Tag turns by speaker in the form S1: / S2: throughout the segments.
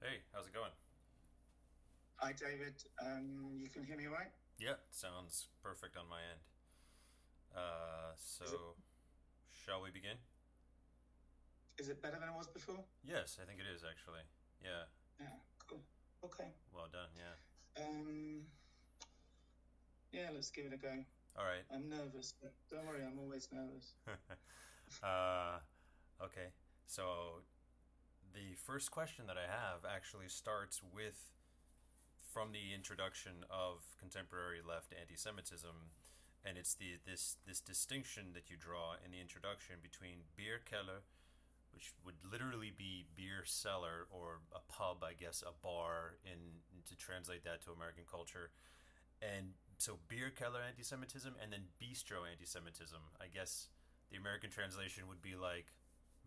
S1: Hey, how's it going?
S2: Hi, David. Um, you can hear me right?
S1: Yeah, sounds perfect on my end. Uh, so, shall we begin?
S2: Is it better than it was before?
S1: Yes, I think it is actually. Yeah,
S2: Yeah, cool. Okay.
S1: well done. Yeah.
S2: Um, yeah, let's give it a go.
S1: All right.
S2: I'm nervous, but don't worry, I'm always nervous.
S1: uh, okay. So, the first question that I have actually starts with from the introduction of contemporary left anti-Semitism, and it's the this this distinction that you draw in the introduction between beer Bierkeller, which would literally be beer cellar or a pub, I guess, a bar in to translate that to American culture, and so beer Bierkeller anti-Semitism and then bistro anti-Semitism. I guess the American translation would be like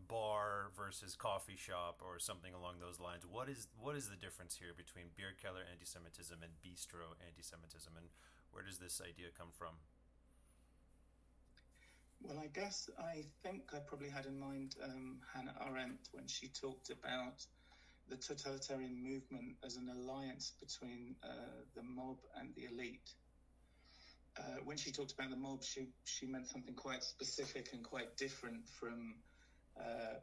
S1: bar versus coffee shop or something along those lines. What is what is the difference here between beer Bierkeller anti-Semitism and bistro anti-Semitism, and where does this idea come from?
S2: Well, I guess I think I probably had in mind um, Hannah Arendt when she talked about the totalitarian movement as an alliance between uh, the mob and the elite. Uh, when she talked about the mob, she she meant something quite specific and quite different from uh,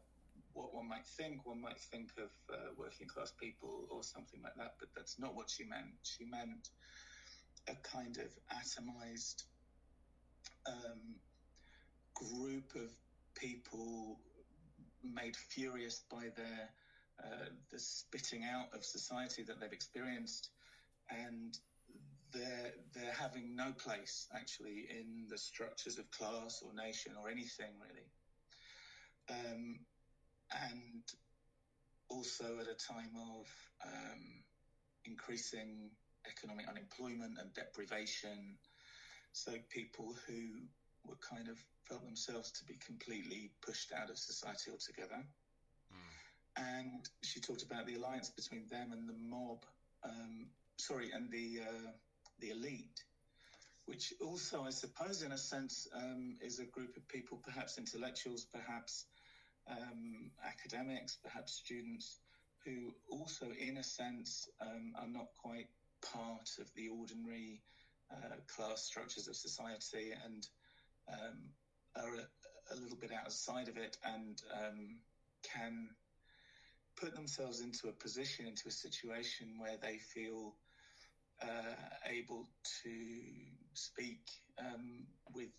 S2: what one might think. One might think of uh, working class people or something like that, but that's not what she meant. She meant a kind of atomized um, group of people made furious by their uh, the spitting out of society that they've experienced, and they're they're having no place actually in the structures of class or nation or anything really. Um, and also at a time of um, increasing economic unemployment and deprivation, so people who were kind of felt themselves to be completely pushed out of society altogether. And she talked about the alliance between them and the mob, um, sorry, and the uh, the elite, which also, I suppose, in a sense, um, is a group of people, perhaps intellectuals, perhaps um, academics, perhaps students, who also, in a sense, um, are not quite part of the ordinary uh, class structures of society and um, are a, a little bit outside of it and um, can put themselves into a position, into a situation where they feel uh, able to speak um, with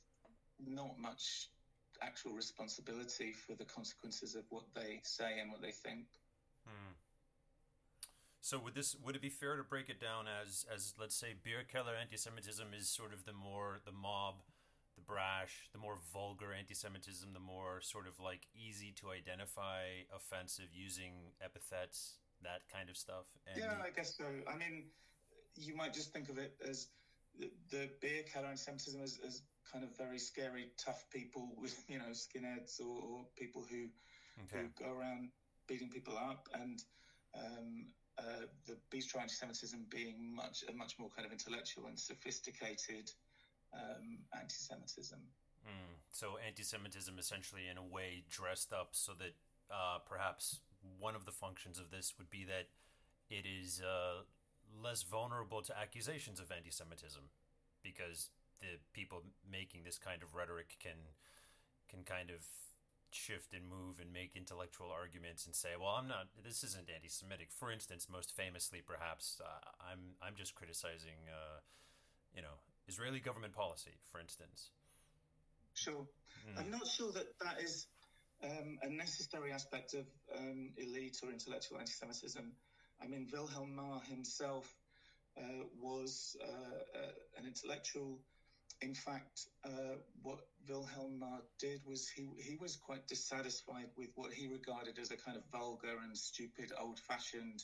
S2: not much actual responsibility for the consequences of what they say and what they think. Hmm.
S1: So would this would it be fair to break it down as as let's say Bierkeller anti-Semitism is sort of the more the mob, the brash, the more vulgar anti-Semitism, the more sort of like easy to identify, offensive, using epithets, that kind of stuff. And
S2: Yeah,
S1: the-
S2: I guess so. I mean, you might just think of it as the, the beer color anti-Semitism as, as kind of very scary, tough people with, you know, skinheads or, or people who,
S1: Okay.
S2: who go around beating people up, and um, uh, the bistro anti-Semitism being much a much more kind of intellectual and sophisticated um, anti-Semitism.
S1: So anti-Semitism essentially, in a way, dressed up so that uh, perhaps one of the functions of this would be that it is uh, less vulnerable to accusations of anti-Semitism because the people making this kind of rhetoric can can kind of shift and move and make intellectual arguments and say, "Well, I'm not. This isn't anti-Semitic." For instance, most famously, perhaps, uh, I'm I'm just criticizing, uh, you know, Israeli government policy, for instance.
S2: Sure. I'm not sure that that is um, a necessary aspect of um, elite or intellectual anti Semitism. I mean, Wilhelm Marr himself uh, was uh, uh, an intellectual. In fact, uh, what Wilhelm Marr did was he, he was quite dissatisfied with what he regarded as a kind of vulgar and stupid, old fashioned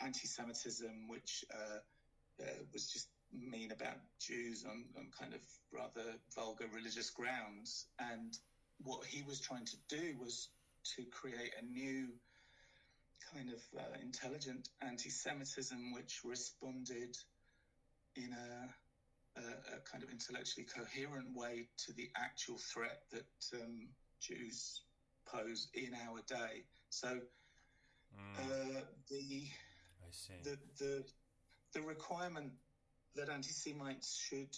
S2: anti Semitism, which uh, uh, was just mean about Jews on, on kind of rather vulgar religious grounds. And what he was trying to do was to create a new kind of uh, intelligent anti Semitism which responded in a, a, a kind of intellectually coherent way to the actual threat that um, Jews pose in our day. So uh, the
S1: see.
S2: The the the requirement that anti-Semites should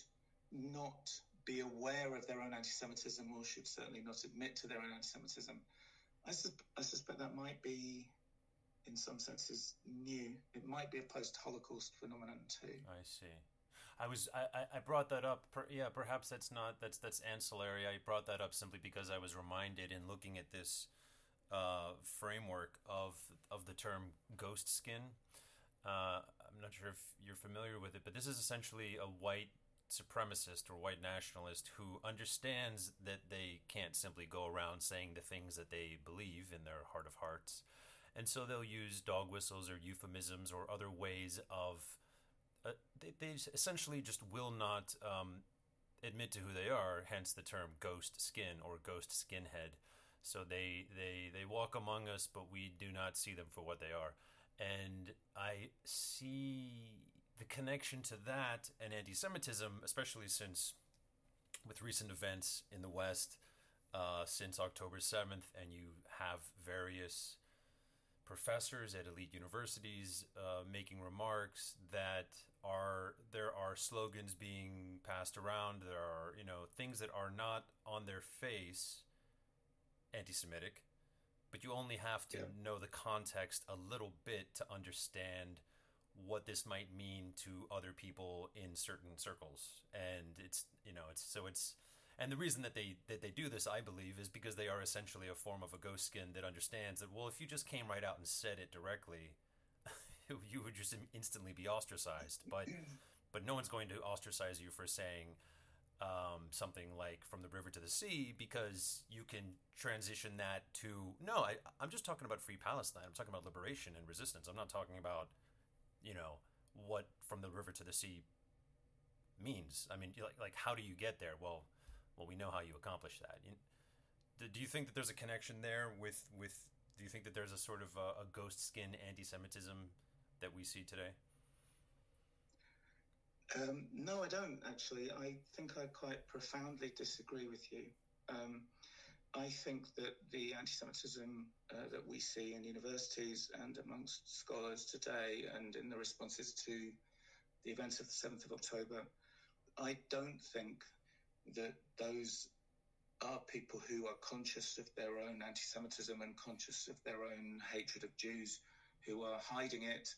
S2: not be aware of their own anti-Semitism or should certainly not admit to their own anti-Semitism. I, sus- I suspect that might be, in some senses, new. It might be a post-Holocaust phenomenon too.
S1: I see. I was I, I brought that up. Per, yeah, perhaps that's not that's that's ancillary. I brought that up simply because I was reminded in looking at this uh, framework of of the term ghost skin. Uh, I'm not sure if you're familiar with it, but this is essentially a white supremacist or white nationalist who understands that they can't simply go around saying the things that they believe in their heart of hearts. And so they'll use dog whistles or euphemisms or other ways of. Uh, they, they essentially just will not um, admit to who they are, hence the term ghost skin or ghost skinhead. So they, they, they walk among us, but we do not see them for what they are. And I see the connection to that and anti Semitism, especially since with recent events in the West uh, since October 7th, and you have various professors at elite universities uh, making remarks that are there are slogans being passed around there are you know things that are not on their face anti-semitic but you only have to yeah. know the context a little bit to understand what this might mean to other people in certain circles and it's you know it's so it's and the reason that they that they do this i believe is because they are essentially a form of a ghost skin that understands that well if you just came right out and said it directly you would just instantly be ostracized. But but no one's going to ostracize you for saying um, something like from the river to the sea because you can transition that to no I, i'm just talking about free palestine. I'm talking about liberation and resistance. I'm not talking about you know what from the river to the sea means. I mean like, like how do you get there? Well well we know how you accomplish that you, do you think that there's a connection there with with do you think that there's a sort of a, a ghost skin anti-semitism that we see today
S2: um, no, I don't actually. I think I quite profoundly disagree with you. Um, I think that the anti Semitism uh, that we see in universities and amongst scholars today and in the responses to the events of the 7th of October, I don't think that those are people who are conscious of their own anti Semitism and conscious of their own hatred of Jews, who are hiding it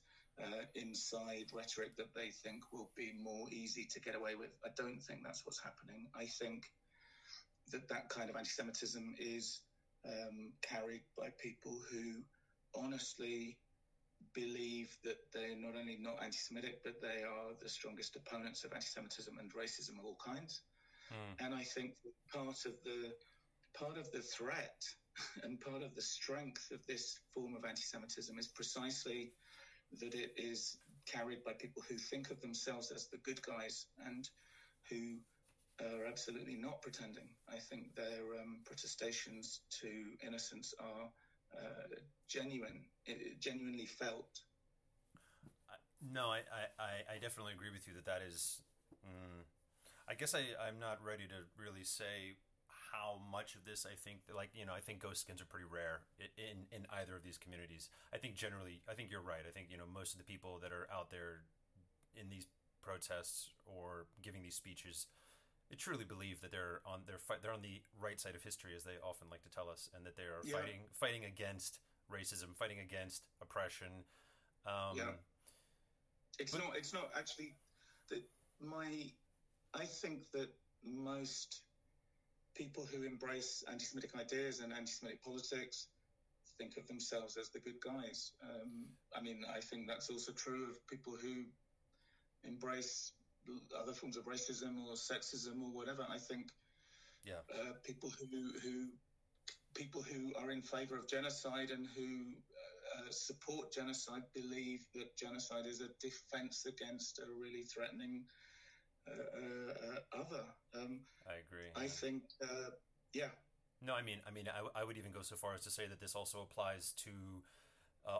S2: uh, inside rhetoric that they think will be more easy to get away with. I don't think that's what's happening. I think that that kind of anti-Semitism is um, carried by people who honestly believe that they're not only not anti-Semitic, but they are the strongest opponents of anti-Semitism and racism of all kinds. Mm. And I think part of the part of the threat and part of the strength of this form of anti-Semitism is precisely that it is carried by people who think of themselves as the good guys and who are absolutely not pretending. I think their um, protestations to innocence are uh, genuine, genuinely felt.
S1: No, I, I, I definitely agree with you that that is. Mm, I guess I, I'm not ready to really say how much of this I think like you know I think ghost skins are pretty rare in in either of these communities. I think generally I think you're right. I think you know most of the people that are out there in these protests or giving these speeches they truly believe that they're on they're fi- they're on the right side of history as they often like to tell us and that they are yeah. fighting fighting against racism, fighting against oppression. Um,
S2: yeah. It's but, not it's not actually that my I think that most people who embrace anti-Semitic ideas and anti-Semitic politics think of themselves as the good guys. Um, I mean, I think that's also true of people who embrace other forms of racism or sexism or whatever. I think
S1: yeah.
S2: uh, people who who people who are in favor of genocide and who uh, support genocide believe that genocide is a defense against a really threatening other. Um,
S1: I agree.
S2: I think, uh, yeah.
S1: No, I mean, I mean, I, I would even go so far as to say that this also applies to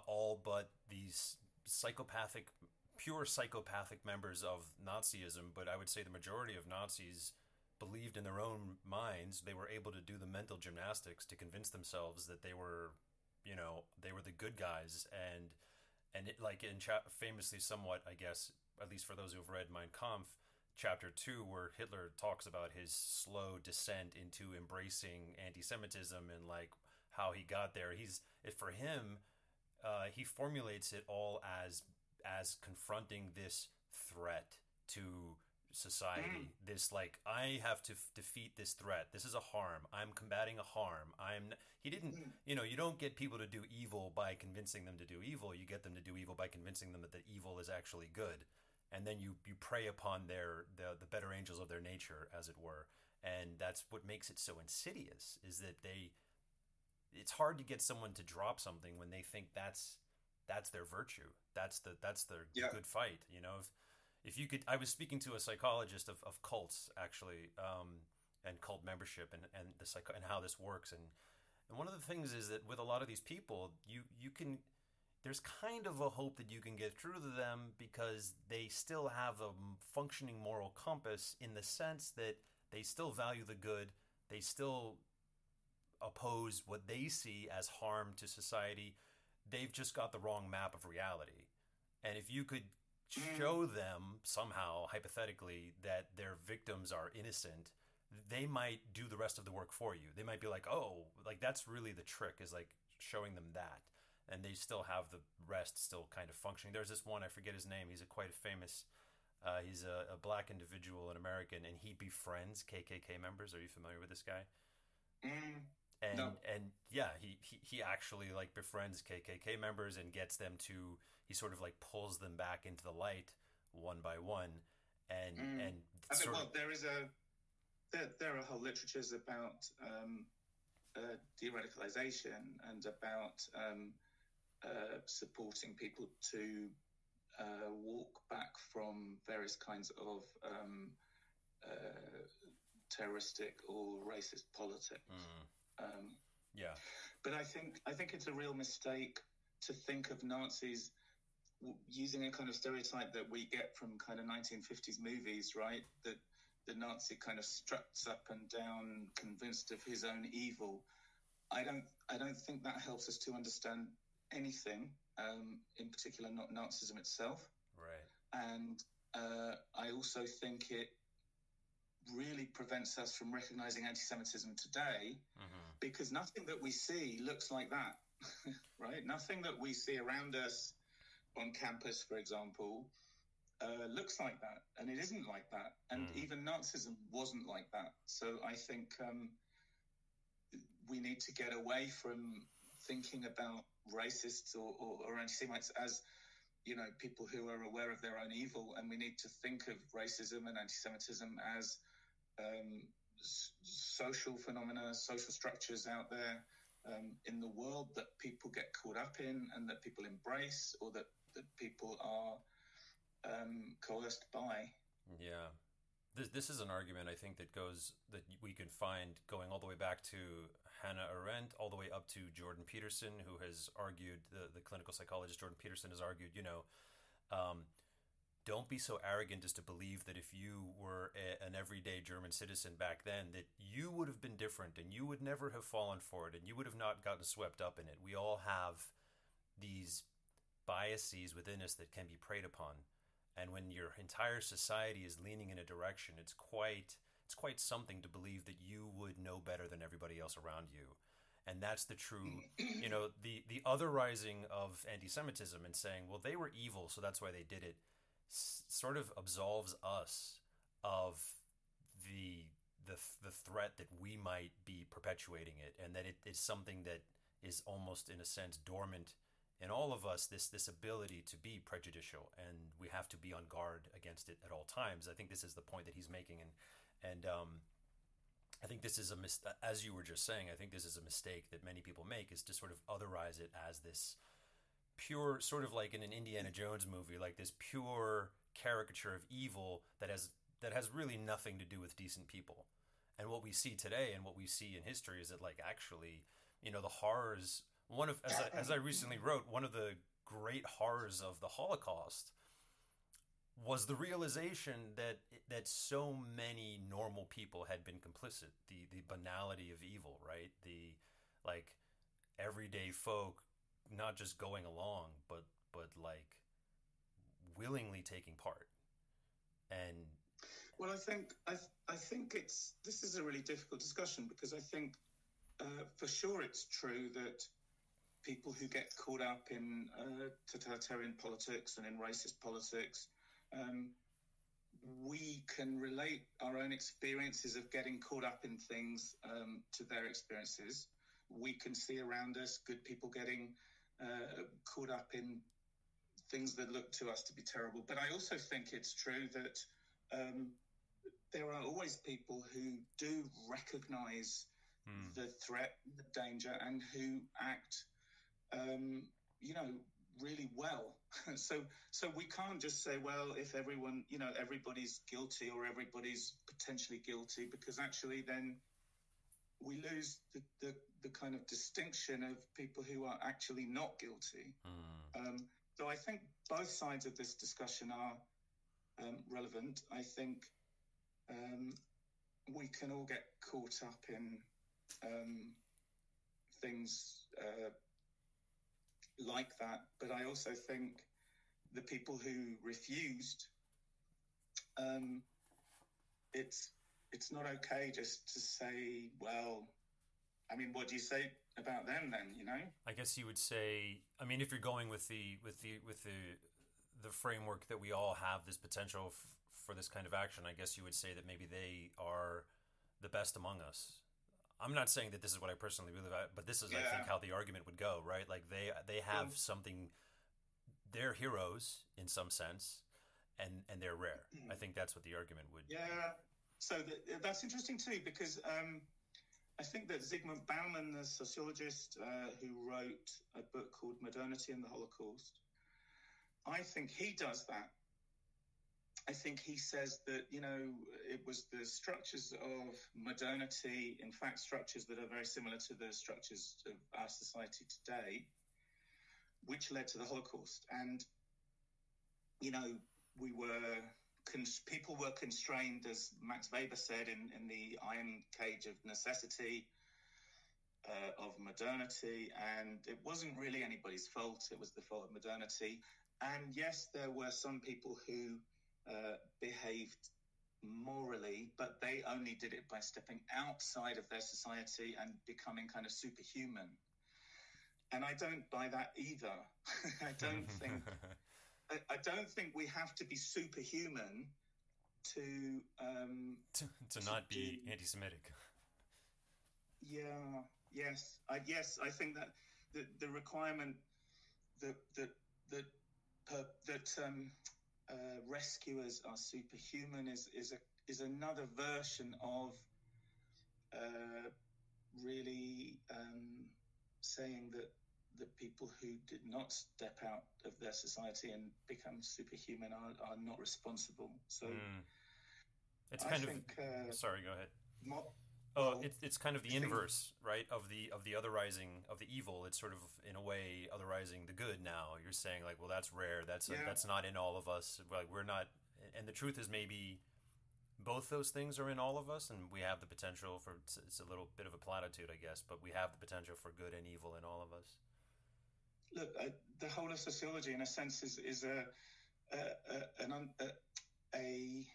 S1: all but these psychopathic, pure psychopathic members of Nazism. But I would say the majority of Nazis believed in their own minds they were able to do the mental gymnastics to convince themselves that they were you know they were the good guys and and it, like in cha- famously somewhat, I guess, at least for those who've read Mein Kampf, chapter two, where Hitler talks about his slow descent into embracing anti-Semitism and like how he got there. He's it for him. Uh, he formulates it all as as confronting this threat to society. Mm. This like I have to f- defeat this threat. This is a harm. I'm combating a harm. I'm. He didn't. Mm. You know, you don't get people to do evil by convincing them to do evil. You get them to do evil by convincing them that the evil is actually good, and then you you prey upon their the the better angels of their nature, as it were. And that's what makes it so insidious. Is that they. It's hard to get someone to drop something when they think that's that's their virtue. That's the that's their yeah. good fight. You know. If, if you could, I was speaking to a psychologist of, of cults actually, um, and cult membership and, and the psycho and how this works. And, and one of the things is that with a lot of these people, you, you can, there's kind of a hope that you can get through to them because they still have a functioning moral compass in the sense that they still value the good. They still oppose what they see as harm to society. They've just got the wrong map of reality. And if you could Mm. show them somehow, hypothetically, that their victims are innocent, they might do the rest of the work for you. They might be like, oh, like that's really the trick is like showing them that. And they still have the rest still kind of functioning. There's this one, I forget his name. He's a quite a famous, uh, he's a, a, black individual, an American, and he befriends KKK members. Are you familiar with this guy?
S2: Mm,
S1: and
S2: no.
S1: and yeah, he, he he actually like befriends KKK members and gets them to he sort of like pulls them back into the light one by one, and mm. and
S2: I think, well, there is a there, there are whole literatures about um, uh, de-radicalization and about um, uh, supporting people to uh, walk back from various kinds of um, uh, terroristic or racist politics.
S1: Mm. yeah,
S2: but I think I think it's a real mistake to think of Nazis using a kind of stereotype that we get from kind of 1950s movies, right? That the Nazi kind of struts up and down, convinced of his own evil. I don't, I don't think that helps us to understand anything, um, in particular, not Nazism itself.
S1: Right.
S2: And uh, I also think it really prevents us from recognizing anti-Semitism today, mm-hmm. because nothing that we see looks like that, right? Nothing that we see around us on campus, for example, uh, looks like that, and it isn't like that. And mm. even Nazism wasn't like that. So I think um, we need to get away from thinking about racists or, or, or anti-Semites as you know people who are aware of their own evil, and we need to think of racism and anti-Semitism as um, s- social phenomena, social structures out there um, in the world that people get caught up in and that people embrace, or that that people are um, coerced by.
S1: Yeah. This, this is an argument I think that goes that we can find going all the way back to Hannah Arendt, all the way up to Jordan Peterson, who has argued the, the clinical psychologist Jordan Peterson has argued, you know, um, don't be so arrogant as to believe that if you were a, an everyday German citizen back then, that you would have been different and you would never have fallen for it and you would have not gotten swept up in it. We all have these biases within us that can be preyed upon. And when your entire society is leaning in a direction, it's quite it's quite something to believe that you would know better than everybody else around you. And that's the true, you know, the the otherizing of anti-Semitism and saying, well, they were evil, so that's why they did it, s- sort of absolves us of the the the threat that we might be perpetuating it, and that it is something that is almost in a sense dormant in all of us this this ability to be prejudicial and we have to be on guard against it at all times i think this is the point that he's making and and um, i think this is a mis- as you were just saying i think this is a mistake that many people make is to sort of otherize it as this pure sort of like in an indiana jones movie like this pure caricature of evil that has that has really nothing to do with decent people. And what we see today and what we see in history is that like actually you know the horrors one of as I, as I recently wrote, one of the great horrors of the Holocaust was the realization that that so many normal people had been complicit. The the banality of evil, right? The like everyday folk not just going along, but but like willingly taking part. And
S2: well, I think I, I think it's this is a really difficult discussion because I think uh, for sure it's true that people who get caught up in uh, totalitarian politics and in racist politics, um, we can relate our own experiences of getting caught up in things um, to their experiences. We can see around us good people getting uh, caught up in things that look to us to be terrible. But I also think it's true that um, there are always people who do recognize mm. the threat, the danger, and who act, um, you know, really well. so, so we can't just say, well, if everyone, you know, everybody's guilty or everybody's potentially guilty, because actually then we lose the, the, the kind of distinction of people who are actually not guilty. Mm. Um, so I think both sides of this discussion are um, relevant. I think um, we can all get caught up in um, things uh, like that, but I also think the people who refused, um, it's it's not okay just to say, well, I mean, what do you say about them then? You know,
S1: I guess you would say. I mean, if you're going with the with the with the the framework that we all have this potential f- for this kind of action, I guess you would say that maybe they are the best among us. I'm not saying that this is what I personally believe, but this is, yeah. I think, how the argument would go, right? Like they they have yeah. something, they're heroes in some sense, and and they're rare. Mm. I think that's what the argument would.
S2: Yeah. So th- that's interesting too, because um, I think that Zygmunt Bauman, the sociologist uh, who wrote a book called Modernity and the Holocaust, I think he does that. I think he says that, you know, it was the structures of modernity, in fact, structures that are very similar to the structures of our society today, which led to the Holocaust. And, you know, we were, people were constrained, as Max Weber said, in, in the iron cage of necessity. Uh, of modernity, and it wasn't really anybody's fault. It was the fault of modernity. And yes, there were some people who uh, behaved morally, but they only did it by stepping outside of their society and becoming kind of superhuman. And I don't buy that either. I don't think I, I, don't think we have to be superhuman to um,
S1: to, to, to not be do... anti-Semitic.
S2: Yeah. Yes. I, yes. I think that the the requirement that that that that um, uh, rescuers are superhuman is is a is another version of uh, really um, saying that the people who did not step out of their society and become superhuman are, are not responsible. So mm.
S1: it's kind I of think, uh, sorry. Go ahead. Oh, it's it's kind of the inverse, right, of the of the otherizing of the evil. It's sort of in a way otherizing the good. Now you're saying like, well, that's rare. That's yeah. a, that's not in all of us. Like we're not. And the truth is, maybe both those things are in all of us, and we have the potential for. It's, it's a little bit of a platitude, I guess, but we have the potential for good and evil in all of us.
S2: Look, uh, the whole of sociology, in a sense, is is a, a, a an a, a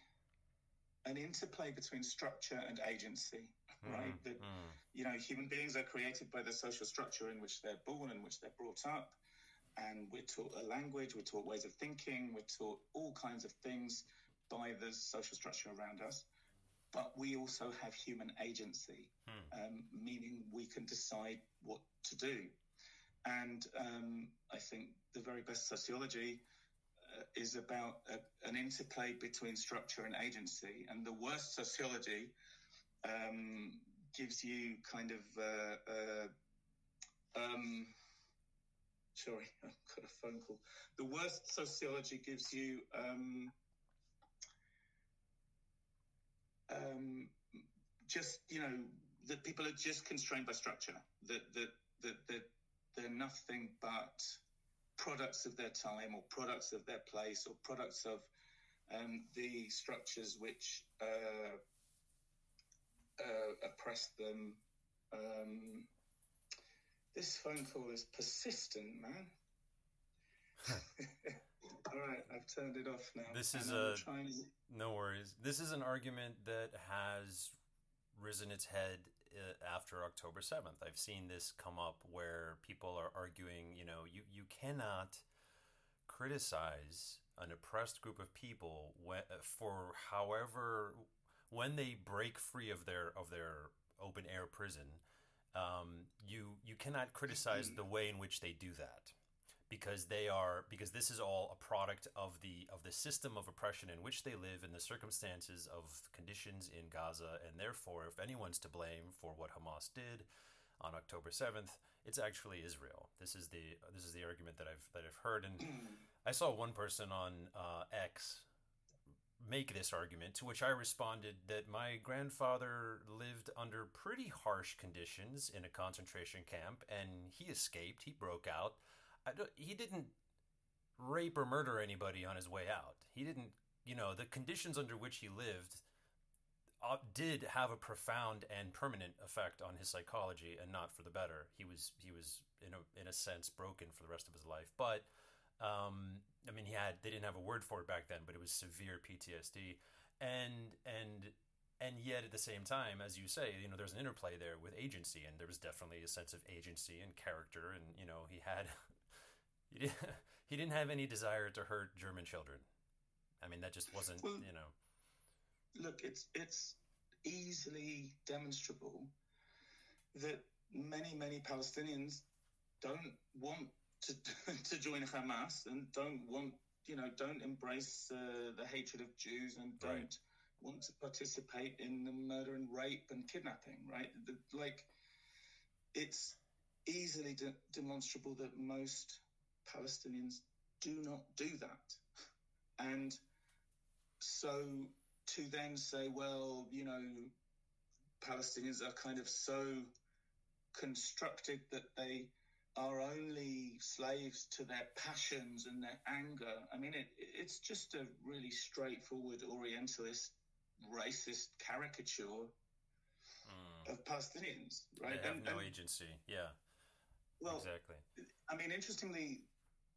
S2: an interplay between structure and agency mm, right? That mm. you know, human beings are created by the social structure in which they're born in which they're brought up, and we're taught a language, we're taught ways of thinking, we're taught all kinds of things by the social structure around us. But we also have human agency, mm. um, meaning we can decide what to do. And um, I think the very best sociology uh, is about a, an interplay between structure and agency. And the worst sociology um, gives you kind of uh, uh, um, sorry, I've got a phone call. The worst sociology gives you um, um, just you know that people are just constrained by structure. That that that that they're nothing but products of their time or products of their place or products of um, the structures which uh, uh, oppress them. Um, this phone call is persistent, man. All right, I've turned it off now.
S1: This is a trying... no worries. This is an argument that has risen its head uh, after October 7th. I've seen this come up where people are arguing, you know, you, you cannot criticize an oppressed group of people when, for however when they break free of their of their open air prison um, you you cannot criticize the way in which they do that because they are because this is all a product of the of the system of oppression in which they live and the circumstances of conditions in Gaza. And therefore if anyone's to blame for what Hamas did on October 7th it's actually Israel. This is the this is the argument that I've that I've heard. And I saw one person on uh, X make this argument, to which I responded that my grandfather lived under pretty harsh conditions in a concentration camp, and he escaped. He broke out. he didn't rape or murder anybody on his way out. He didn't, you know, the conditions under which he lived uh, did have a profound and permanent effect on his psychology, and not for the better. He was he was in a in a sense broken for the rest of his life, but um, I mean, he had they didn't have a word for it back then, but it was severe PTSD, and and and yet at the same time, as you say, you know, there's an interplay there with agency, and there was definitely a sense of agency and character, and you know, he had he didn't, he didn't have any desire to hurt German children. I mean, that just wasn't, well, you know.
S2: Look, it's it's easily demonstrable that many many Palestinians don't want to to join Hamas and don't want you know don't embrace uh, the hatred of Jews and don't right. want to participate in the murder and rape and kidnapping. Right, the, like it's easily de- demonstrable that most Palestinians do not do that, and so to then say, well, you know, Palestinians are kind of so constructed that they are only slaves to their passions and their anger. I mean, it, it's just a really straightforward Orientalist, racist caricature mm. of Palestinians, right?
S1: They have and, no and, agency. Yeah. Well, exactly.
S2: I mean, interestingly,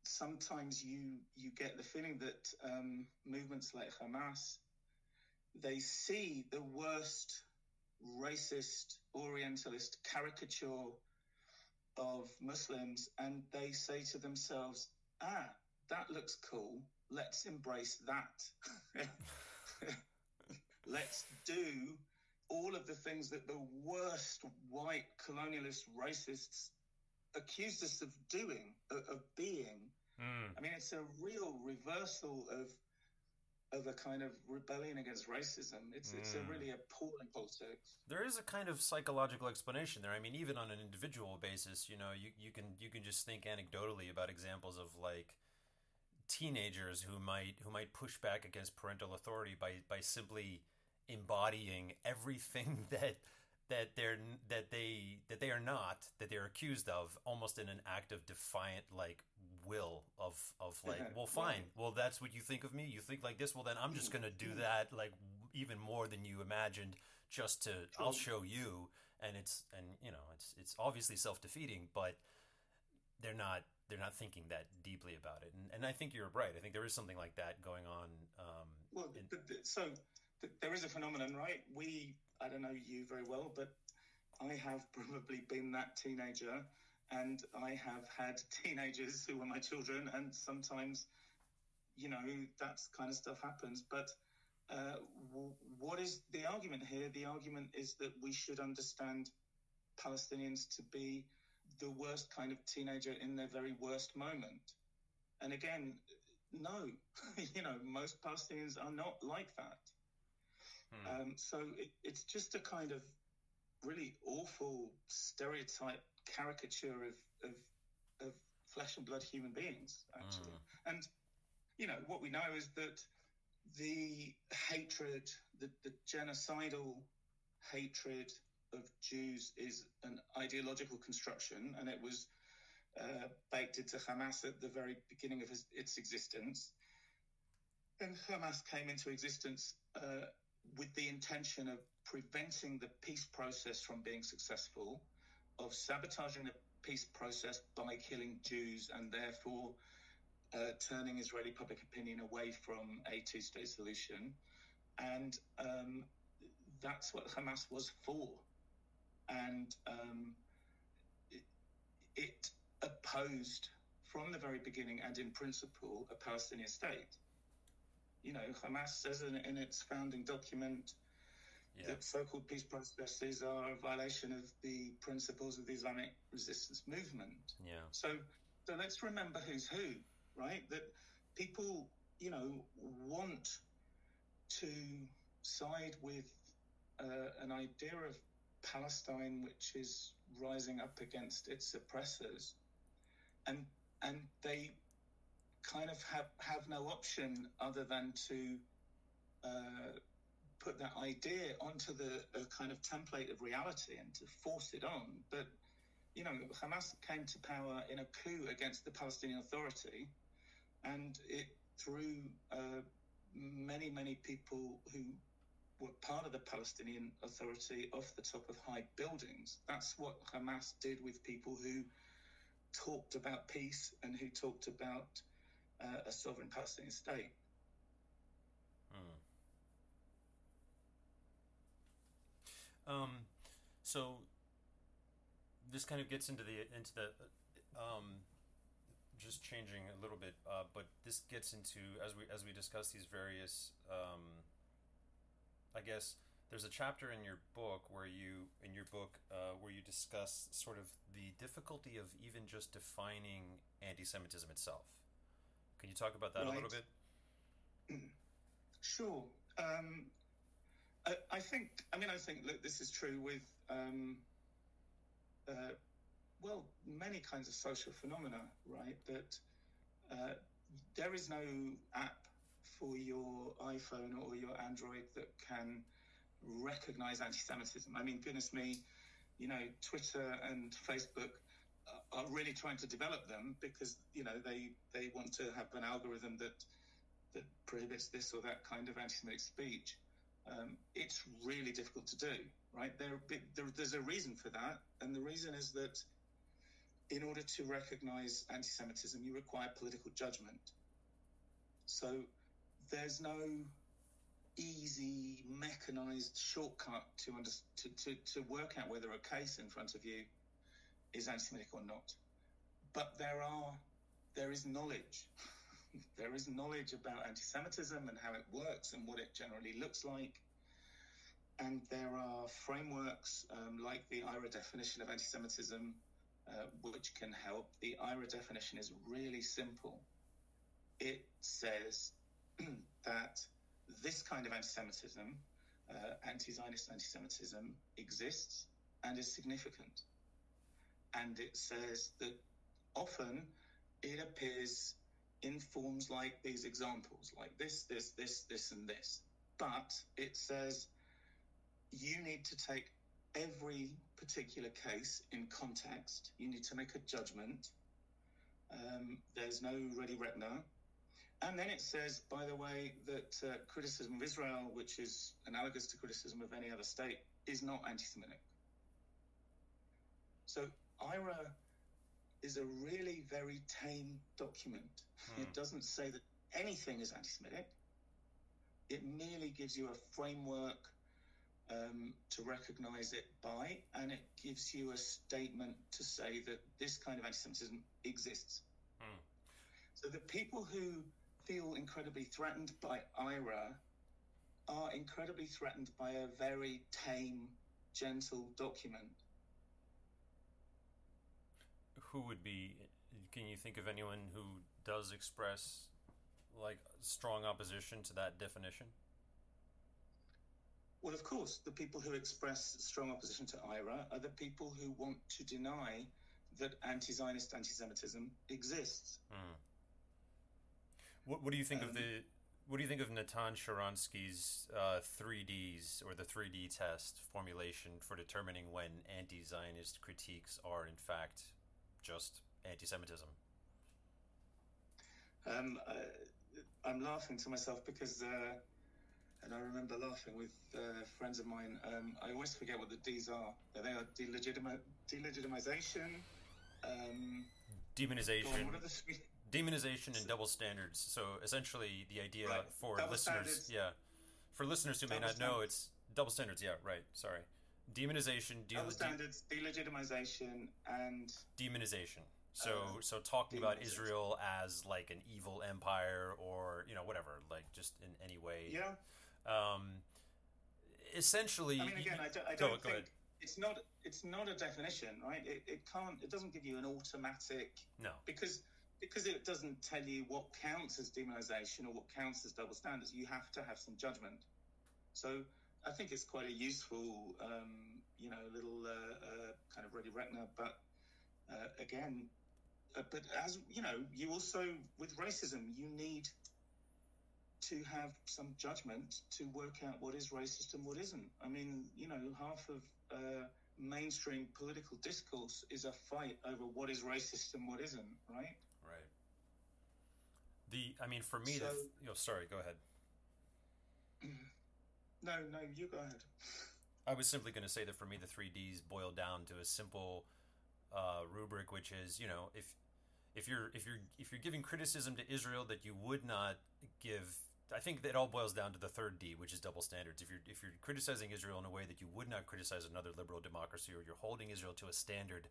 S2: sometimes you you get the feeling that um, movements like Hamas they see the worst racist Orientalist caricature of Muslims and they say to themselves, ah, that looks cool. Let's embrace that. Let's do all of the things that the worst white colonialist racists accused us of doing, of, being. Mm. I mean, it's a real reversal of of a kind of rebellion against racism. It's mm. it's a mm. really appalling politics.
S1: There is a kind of psychological explanation there. I mean, even on an individual basis, you know, you, you can you can just think anecdotally about examples of like teenagers who might who might push back against parental authority by by simply embodying everything that that they're that they that they are not that they're accused of almost in an act of defiant like will of of like well fine. Well that's what you think of me. You think like this. Well then i'm just gonna do that like even more than you imagined just to i'll show you. And it's and you know it's it's obviously self-defeating but they're not they're not thinking that deeply about it. And, and i think you're right. I think there is something like that going on um,
S2: well in, so there is a phenomenon right? We i don't know you very well but i have probably been that teenager and I have had teenagers who were my children, and sometimes, you know, that kind of stuff happens. But uh, w- what is the argument here? The argument is that we should understand Palestinians to be the worst kind of teenager in their very worst moment. And again, no, you know, most Palestinians are not like that. Hmm. Um, so it, it's just a kind of really awful stereotype caricature of, of, of flesh and blood human beings, actually. Mm. And, you know, what we know is that the hatred, the, the genocidal hatred of Jews is an ideological construction, and it was uh, baked into Hamas at the very beginning of his, its existence. And Hamas came into existence uh, with the intention of preventing the peace process from being successful of sabotaging the peace process by killing Jews and therefore uh, turning Israeli public opinion away from a two state solution. And um, that's what Hamas was for. And um, it, it opposed from the very beginning and in principle a Palestinian state. You know, Hamas says in, in its founding document yeah. that so-called peace processes are a violation of the principles of the Islamic resistance movement.
S1: Yeah.
S2: So, so let's remember who's who, right? That people, you know, want to side with uh, an idea of Palestine which is rising up against its oppressors, and and they kind of have have no option other than to uh, put that idea onto the kind of template of reality and to force it on. But you know, Hamas came to power in a coup against the Palestinian Authority, and it threw uh, many many people who were part of the Palestinian Authority off the top of high buildings. That's what Hamas did with people who talked about peace and who talked about uh, a sovereign Palestinian state.
S1: Hmm. Um, so this kind of gets into the into the um, just changing a little bit, uh, but this gets into as we as we discuss these various um, I guess there's a chapter in your book where you in your book uh, where you discuss sort of the difficulty of even just defining anti-Semitism itself. Can you talk about that right. a little bit?
S2: Sure. Um, I, I, think. I mean, I think. Look, this is true with. Um, uh, well, many kinds of social phenomena, right? That uh, there is no app for your iPhone or your Android that can recognize anti-Semitism. I mean, goodness me, you know, Twitter and Facebook are really trying to develop them because you know they they want to have an algorithm that that prohibits this or that kind of anti-Semitic speech. Um, it's really difficult to do, right? There, there, there's a reason for that, and the reason is that in order to recognize anti-Semitism, you require political judgment. So there's no easy mechanized shortcut to, under, to, to, to work out whether a case in front of you is anti-Semitic or not. But there are, there is knowledge. there is knowledge about anti-Semitism and how it works and what it generally looks like. And there are frameworks um, like the IHRA definition of anti-Semitism, uh, which can help. The IHRA definition is really simple. It says that this kind of anti Semitism, uh, anti Zionist anti Semitism, exists and is significant. And it says that often it appears in forms like these examples, like this, this, this, this, and this. But it says you need to take every particular case in context. You need to make a judgment. Um, there's no ready reckoner. And then it says, by the way, that uh, criticism of Israel, which is analogous to criticism of any other state, is not anti Semitic. So IHRA is a really very tame document. Hmm. It doesn't say that anything is anti Semitic, it merely gives you a framework um, to recognize it by, and it gives you a statement to say that this kind of anti Semitism exists. Hmm. So the people who feel incredibly threatened by IHRA are incredibly threatened by a very tame, gentle document.
S1: Who would be? Can you think of anyone who does express like strong opposition to that definition?
S2: Well, of course, the people who express strong opposition to IHRA are the people who want to deny that anti-Zionist anti-Semitism exists. Mm.
S1: What, what do you think um, of the what do you think of Natan Sharansky's uh, 3Ds or the 3D test formulation for determining when anti-Zionist critiques are in fact just anti-Semitism?
S2: Um, uh, I'm laughing to myself because, uh, and I remember laughing with uh, friends of mine. Um, I always forget what the Ds are. They are delegitima- delegitimization, um,
S1: demonization, demonization and double standards. So essentially, the idea
S2: Right.
S1: for
S2: Double
S1: listeners,
S2: standards.
S1: yeah, for listeners who may
S2: Double
S1: not know, it's double standards. Yeah, right. Sorry, demonization, de-
S2: standards, delegitimization, and
S1: demonization. So,
S2: Uh,
S1: so talking about. Israel as like an evil empire, or you know, whatever, like just in any way.
S2: yeah.
S1: Um, essentially,
S2: I mean, again, I don't, I don't
S1: go
S2: think
S1: ahead.
S2: it's not it's not a definition, right? It, it can't. It doesn't give you an automatic
S1: no,
S2: because because it doesn't tell you what counts as demonization or what counts as double standards. You have to have some judgment. So I think it's quite a useful, um, you know, little uh, uh, kind of ready reckoner. But uh, again, uh, but as you know, you also with racism, you need to have some judgment to work out what is racist and what isn't. I mean, you know, half of uh, mainstream political discourse is a fight over what is racist and what isn't, right?
S1: right. The, I mean, for me, the, you know, sorry, go ahead.
S2: No, no, you go ahead.
S1: I was simply going to say that for me, the three Ds boil down to a simple uh, rubric, which is, you know, if if you're if you're if you're giving criticism to Israel that you would not give, I think that all boils down to the third D, which is double standards. If you're if you're criticizing Israel in a way that you would not criticize another liberal democracy, or you're holding Israel to a standard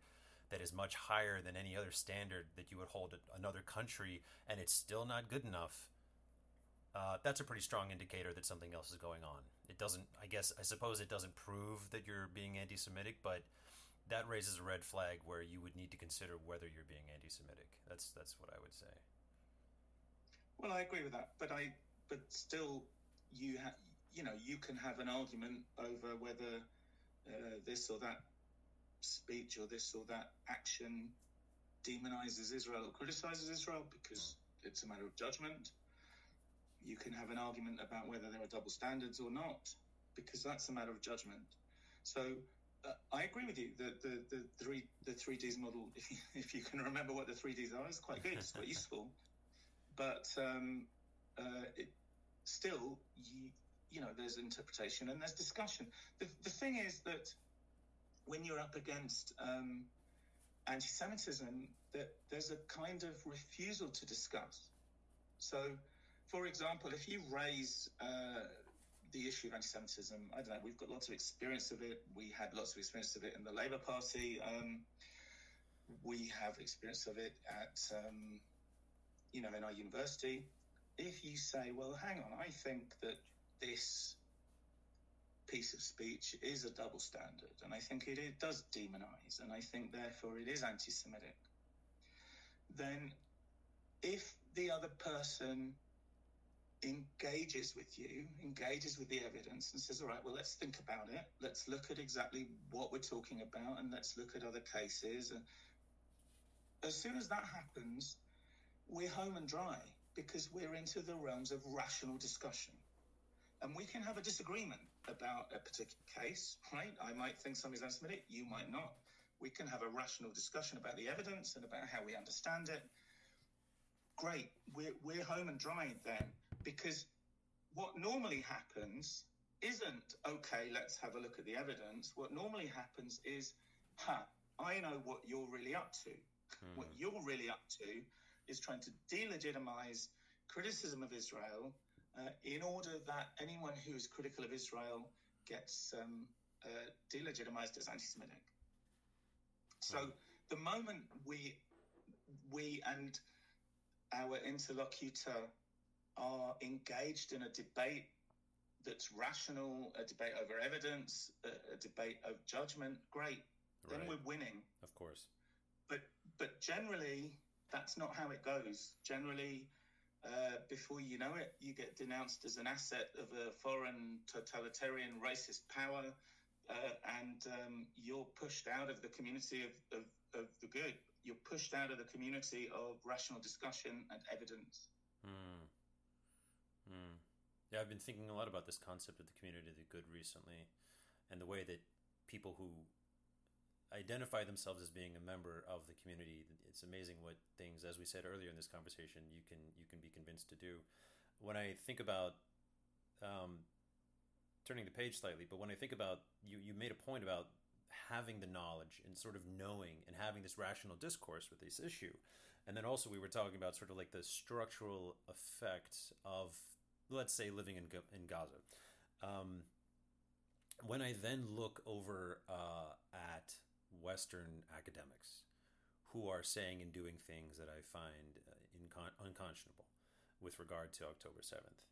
S1: that is much higher than any other standard that you would hold another country, and it's still not good enough. Uh, that's a pretty strong indicator that something else is going on. It doesn't, I guess, I suppose it doesn't prove that you're being anti Semitic, but that raises a red flag where you would need to consider whether you're being anti Semitic. That's, that's what I would say.
S2: Well, I agree with that, but I, but still, you have, you know, you can have an argument over whether uh, this or that speech or this or that action demonizes Israel or criticizes Israel because it's a matter of judgment. You can have an argument about whether there are double standards or not because that's a matter of judgment. So. Uh, I agree with you. The, the, the three the three Ds model, if you, if you can remember what the three Ds are, is quite good. It's quite useful but um, uh, it, still, you, you know, there's interpretation and there's discussion. The, the thing is that when you're up against um, anti-Semitism, that there's a kind of refusal to discuss. So, for example, if you raise uh, the issue of anti-Semitism, I don't know, we've got lots of experience of it. We had lots of experience of it in the Labour Party. Um, we have experience of it at um, you know, in our university, if you say, well, hang on, I think that this piece of speech is a double standard, and I think it, it does demonize, and I think therefore it is anti Semitic, then if the other person engages with you, engages with the evidence, and says, all right, well, let's think about it, let's look at exactly what we're talking about, and let's look at other cases. And as soon as that happens, we're home and dry because we're into the realms of rational discussion. And we can have a disagreement about a particular case, right? I might think something's anti Semitic, you might not. We can have a rational discussion about the evidence and about how we understand it. Great, we're, we're home and dry then because what normally happens isn't, okay, let's have a look at the evidence. What normally happens is, ha, I know what you're really up to.
S1: Hmm.
S2: What you're really up to is trying to delegitimize criticism of Israel uh, in order that anyone who is critical of Israel gets um, uh, delegitimized as anti-Semitic. So
S1: Hmm.
S2: the moment we we and our interlocutor are engaged in a debate that's rational, a debate over evidence, a, a debate of judgment, great. Then we're winning
S1: Of course.
S2: but but generally that's not how it goes generally uh, before you know it you get denounced as an asset of a foreign totalitarian racist power uh, and um, you're pushed out of the community of, of, of the good you're pushed out of the community of rational discussion and evidence
S1: Hmm. Hmm. Yeah, I've been thinking a lot about this concept of the community of the good recently, and the way that people who identify themselves as being a member of the community, it's amazing what things, as we said earlier in this conversation, you can you can be convinced to do. When I think about um, turning the page slightly, but when I think about you, you made a point about having the knowledge and sort of knowing and having this rational discourse with this issue. and then also we were talking about sort of like the structural effects of, let's say, living in in Gaza. Um, when I then look over uh, at Western academics who are saying and doing things that I find uh, incon- unconscionable with regard to October 7th,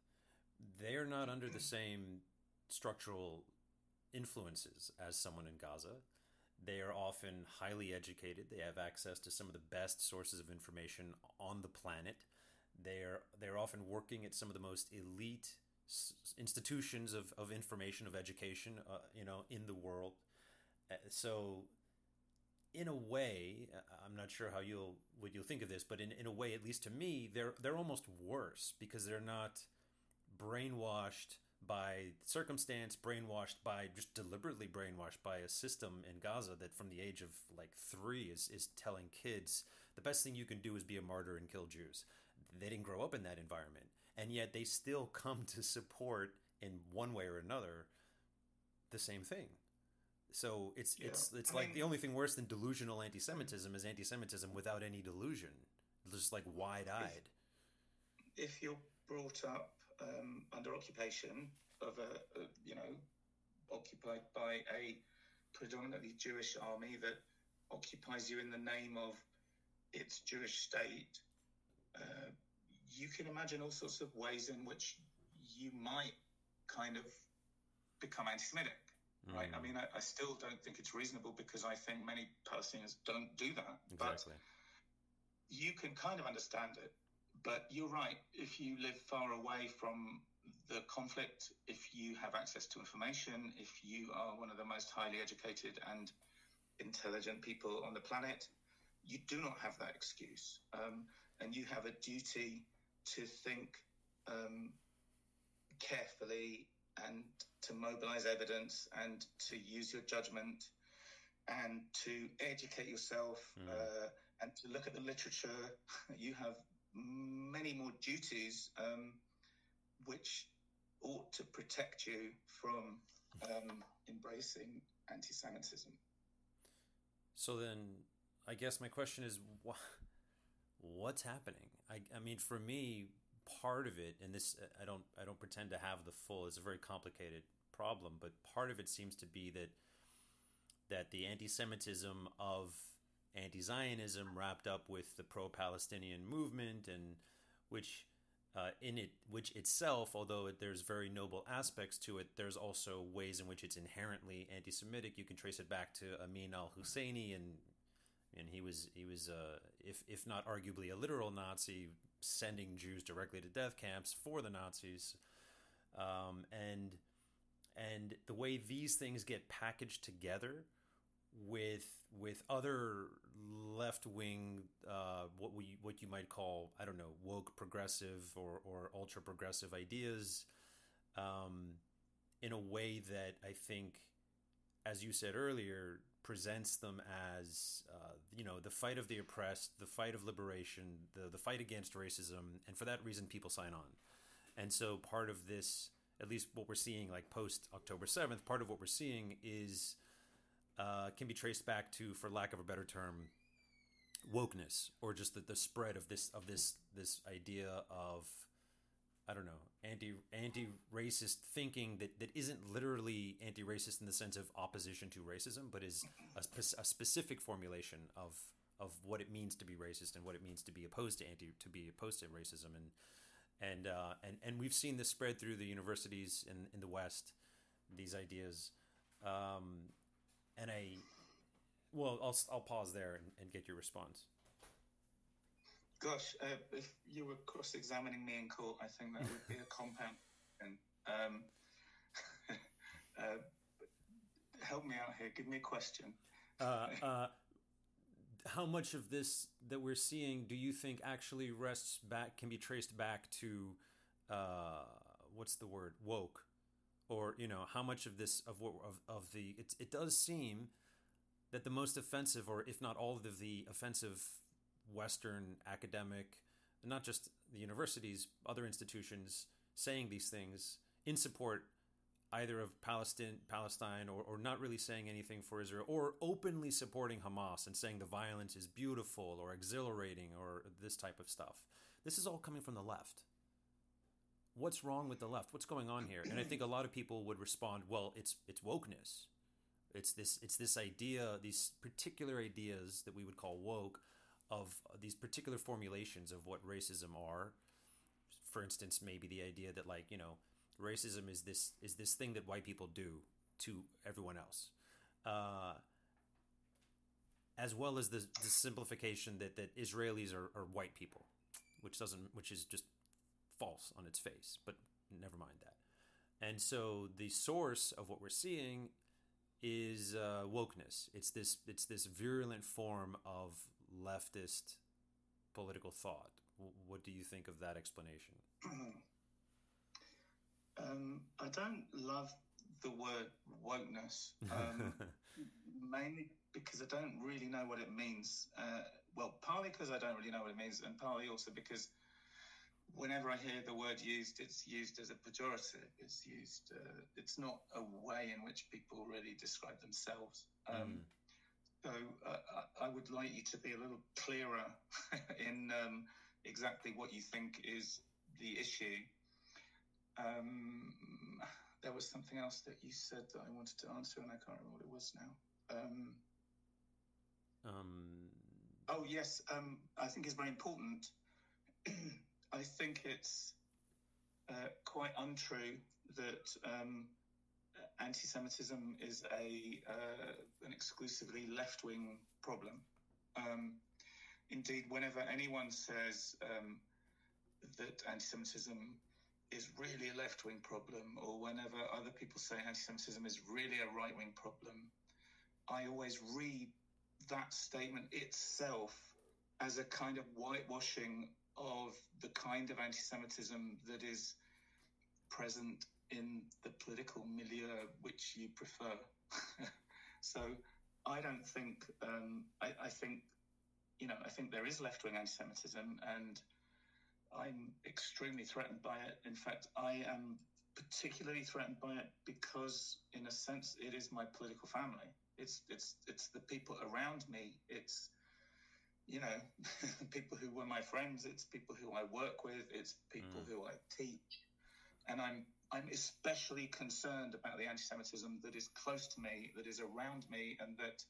S1: they're not under the same structural influences as someone in Gaza. They are often highly educated. They have access to some of the best sources of information on the planet. They're they're often working at some of the most elite institutions of, of information of education, uh, you know, in the world. Uh, so, in a way, uh, I'm not sure how you'll what you'll think of this, but in, in a way, at least to me, they're they're almost worse because they're not brainwashed by circumstance, brainwashed by just deliberately brainwashed by a system in Gaza that from the age of like three is, is telling kids the best thing you can do is be a martyr and kill Jews. They didn't grow up in that environment. And yet they still come to support in one way or another the same thing. So it's yeah. it's it's I like mean, the only thing worse than delusional anti-Semitism is anti-Semitism without any delusion, just like wide-eyed.
S2: If, if you're brought up um, under occupation of a, a, you know, occupied by a predominantly Jewish army that occupies you in the name of its Jewish state, you can imagine all sorts of ways in which you might kind of become anti-Semitic, mm. right? I mean, I, I, still don't think it's reasonable because I think many Palestinians don't do that. Exactly. But you can kind of understand it. But you're right. If you live far away from the conflict, if you have access to information, if you are one of the most highly educated and intelligent people on the planet, you do not have that excuse. Um, and you have a duty to think um, carefully and to mobilize evidence and to use your judgment and to educate yourself mm. uh, and to look at the literature. You have many more duties um, which ought to protect you from um, embracing anti Semitism.
S1: So then, I guess my question is wh- what's happening? I, I mean, for me, part of it, and this I don't I don't pretend to have the full. It's a very complicated problem, but part of it seems to be that that the anti-Semitism of anti-Zionism wrapped up with the pro-Palestinian movement, and which uh, in it, which itself, although there's very noble aspects to it, there's also ways in which it's inherently anti-Semitic. You can trace it back to Amin al-Husseini, and and he was he was uh, if if not arguably a literal Nazi, sending Jews directly to death camps for the Nazis, um, and and the way these things get packaged together with with other left wing uh, what we what you might call I don't know woke progressive or or ultra progressive ideas um, in a way that I think, as you said earlier, presents them as uh, you know the fight of the oppressed, the fight of liberation, the the fight against racism, and for that reason people sign on. And so part of this, at least what we're seeing, like post October seventh, part of what we're seeing is uh, can be traced back to, for lack of a better term, wokeness or just the, the spread of this of this this idea of I don't know anti anti racist thinking that, that isn't literally anti racist in the sense of opposition to racism, but is a, a, specific formulation of of what it means to be racist and what it means to be opposed to anti to be opposed to racism and and uh, and and we've seen this spread through the universities in in the West these ideas um, and I well, I'll I'll pause there and, and get your response.
S2: Gosh, uh, if you were cross-examining me in court, I think that would be a compound. And um, uh, help me out here. Give me a question.
S1: Uh, uh, how much of this that we're seeing do you think actually rests back can be traced back to uh, what's the word woke, or you know how much of this of what of, of the it, it does seem that the most offensive, or if not all of the offensive Western academic, not just the universities, other institutions saying these things in support either of Palestine, Palestine, or, or not really saying anything for Israel, or openly supporting Hamas and saying the violence is beautiful or exhilarating or this type of stuff. This is all coming from the left. What's wrong with the left? What's going on here? And I think a lot of people would respond, "Well, it's it's wokeness. It's this it's this idea, these particular ideas that we would call woke, of these particular formulations of what racism are. For instance, maybe the idea that like you know." racism is this is this thing that white people do to everyone else, uh, as well as the, the simplification that that Israelis are, are white people, which doesn't which is just false on its face. But never mind that. And so the source of what we're seeing is uh, wokeness. It's this it's this virulent form of leftist political thought. What do you think of that explanation?
S2: Um, I don't love the word wokeness, um, mainly because I don't really know what it means. Uh, well, partly because I don't really know what it means, and partly also because whenever I hear the word used, it's used as a pejorative. It's used. Uh, it's not a way in which people really describe themselves. Um, mm. So uh, I would like you to be a little clearer in um, exactly what you think is the issue um, there was something else that you said that I wanted to answer, and I can't remember what it was now. Um, um, oh yes, um, I think it's very important. I think it's uh, quite untrue that um, anti-Semitism is a uh, an exclusively left-wing problem. Um, indeed, whenever anyone says um, that anti-Semitism is really a left wing problem, or whenever other people say anti Semitism is really a right wing problem, I always read that statement itself as a kind of whitewashing of the kind of anti Semitism that is present in the political milieu which you prefer. so I don't think, um, I, I think, you know, I think there is left wing anti Semitism and I'm extremely threatened by it. In fact, I am particularly threatened by it because, in a sense, it is my political family. It's it's it's the people around me. It's you know people who were my friends. It's people who I work with. It's people mm. who I teach, and I'm I'm especially concerned about the anti-Semitism that is close to me, that is around me, and that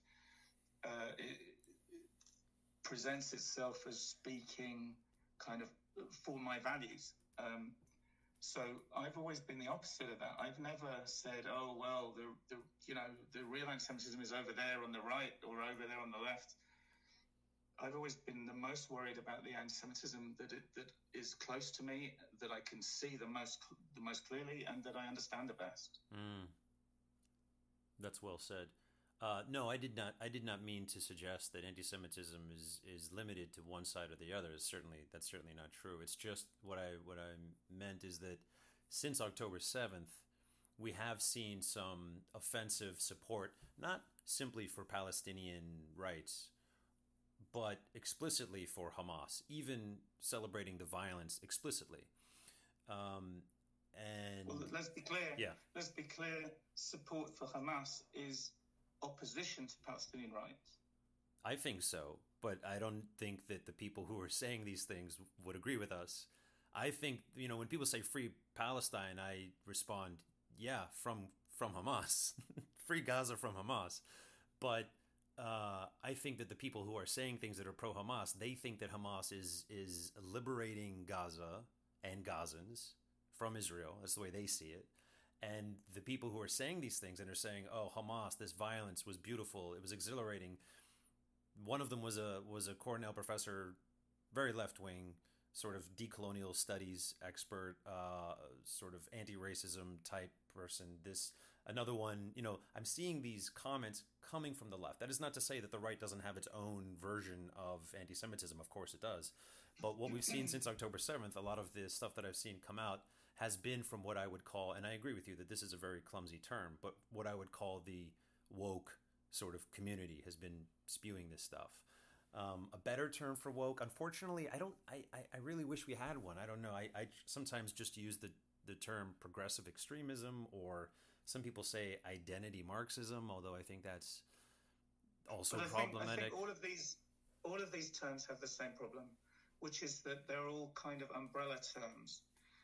S2: uh, it, it presents itself as speaking kind of for my values. Um, so I've always been the opposite of that. I've never said, "Oh well, the, the you know the real anti-Semitism is over there on the right or over there on the left." I've always been the most worried about the anti-Semitism that it, that is close to me, that I can see the most the most clearly, and that I understand the best.
S1: Mm. That's well said. Uh, no, I did not. I did not mean to suggest that anti-Semitism is is limited to one side or the other. It's certainly that's certainly not true. It's just what I what I meant is that since October seventh, we have seen some offensive support, not simply for Palestinian rights, but explicitly for Hamas, even celebrating the violence explicitly. Um, and
S2: well, let's be clear. Yeah, let's be clear. Support for Hamas is opposition to Palestinian rights?
S1: I think so, but I don't think that the people who are saying these things would agree with us. I think you know when people say free Palestine, I respond, yeah, from from Hamas, free Gaza from Hamas. But uh, I think that the people who are saying things that are pro Hamas, they think that Hamas is is liberating Gaza and Gazans from Israel. That's the way they see it. And the people who are saying these things and are saying, "Oh, Hamas, this violence was beautiful. It was exhilarating." One of them was a was a Cornell professor, very left wing, sort of decolonial studies expert, uh, sort of anti-racism type person. This another one, you know, I'm seeing these comments coming from the left. That is not to say that the right doesn't have its own version of anti-Semitism. Of course, it does. But what we've seen since October 7th, a lot of the stuff that I've seen come out has been from what I would call, and I agree with you that this is a very clumsy term, but what I would call the woke sort of community has been spewing this stuff. Um, a better term for woke, unfortunately, I don't. I, I, I, really wish we had one. I don't know. I, I sometimes just use the the term progressive extremism, or some people say identity Marxism, although I think that's also
S2: I
S1: problematic.
S2: Think, I think all of these all of these terms have the same problem, which is that they're all kind of umbrella terms.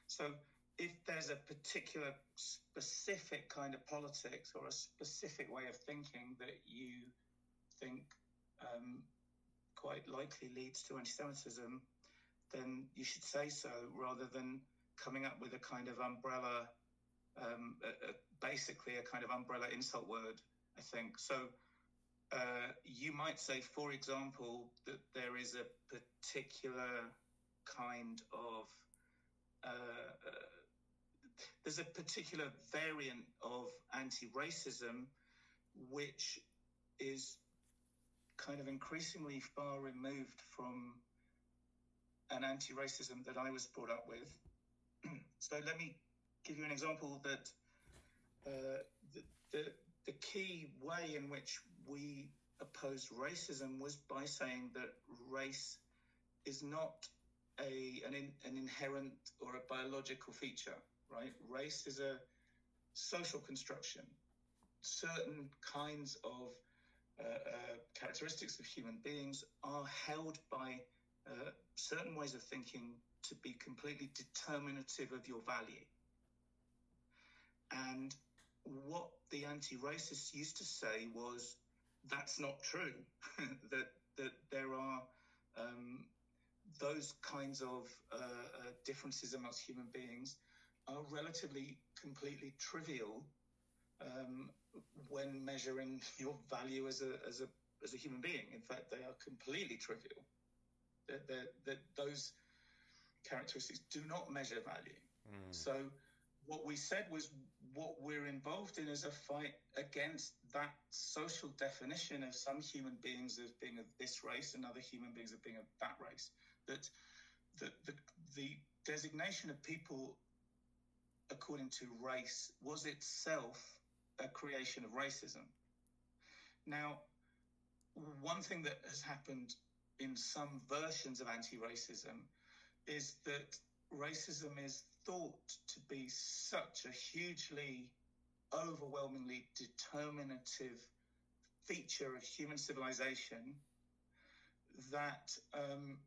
S2: So if there's a particular specific kind of politics or a specific way of thinking that you think um, quite likely leads to anti-Semitism, then you should say so rather than coming up with a kind of umbrella, um, a, a, basically a kind of umbrella insult word. I think so. Uh, you might say, for example, that there is a particular kind of uh, uh, there's a particular variant of anti-racism which is kind of increasingly far removed from an anti-racism that I was brought up with. so let me give you an example that uh, the, the, the key way in which we opposed racism was by saying that race is not a an, in, an inherent or a biological feature, right? Race is a social construction. Certain kinds of uh, uh, characteristics of human beings are held by uh, certain ways of thinking to be completely determinative of your value. And what the anti-racists used to say was that's not true. that that there are um, those kinds of uh, uh, differences amongst human beings are relatively completely trivial um, when measuring your value as a as a as a human being. In fact, they are completely trivial. That that, that those characteristics do not measure value. Mm. So what we said was what we're involved in is a fight against that social definition of some human beings as being of this race and other human beings as being of that race. That the, the, the designation of people according to race was itself a creation of racism. Now, one thing that has happened in some versions of anti racism is that racism is thought to be such a hugely, overwhelmingly determinative feature of human civilization that, um,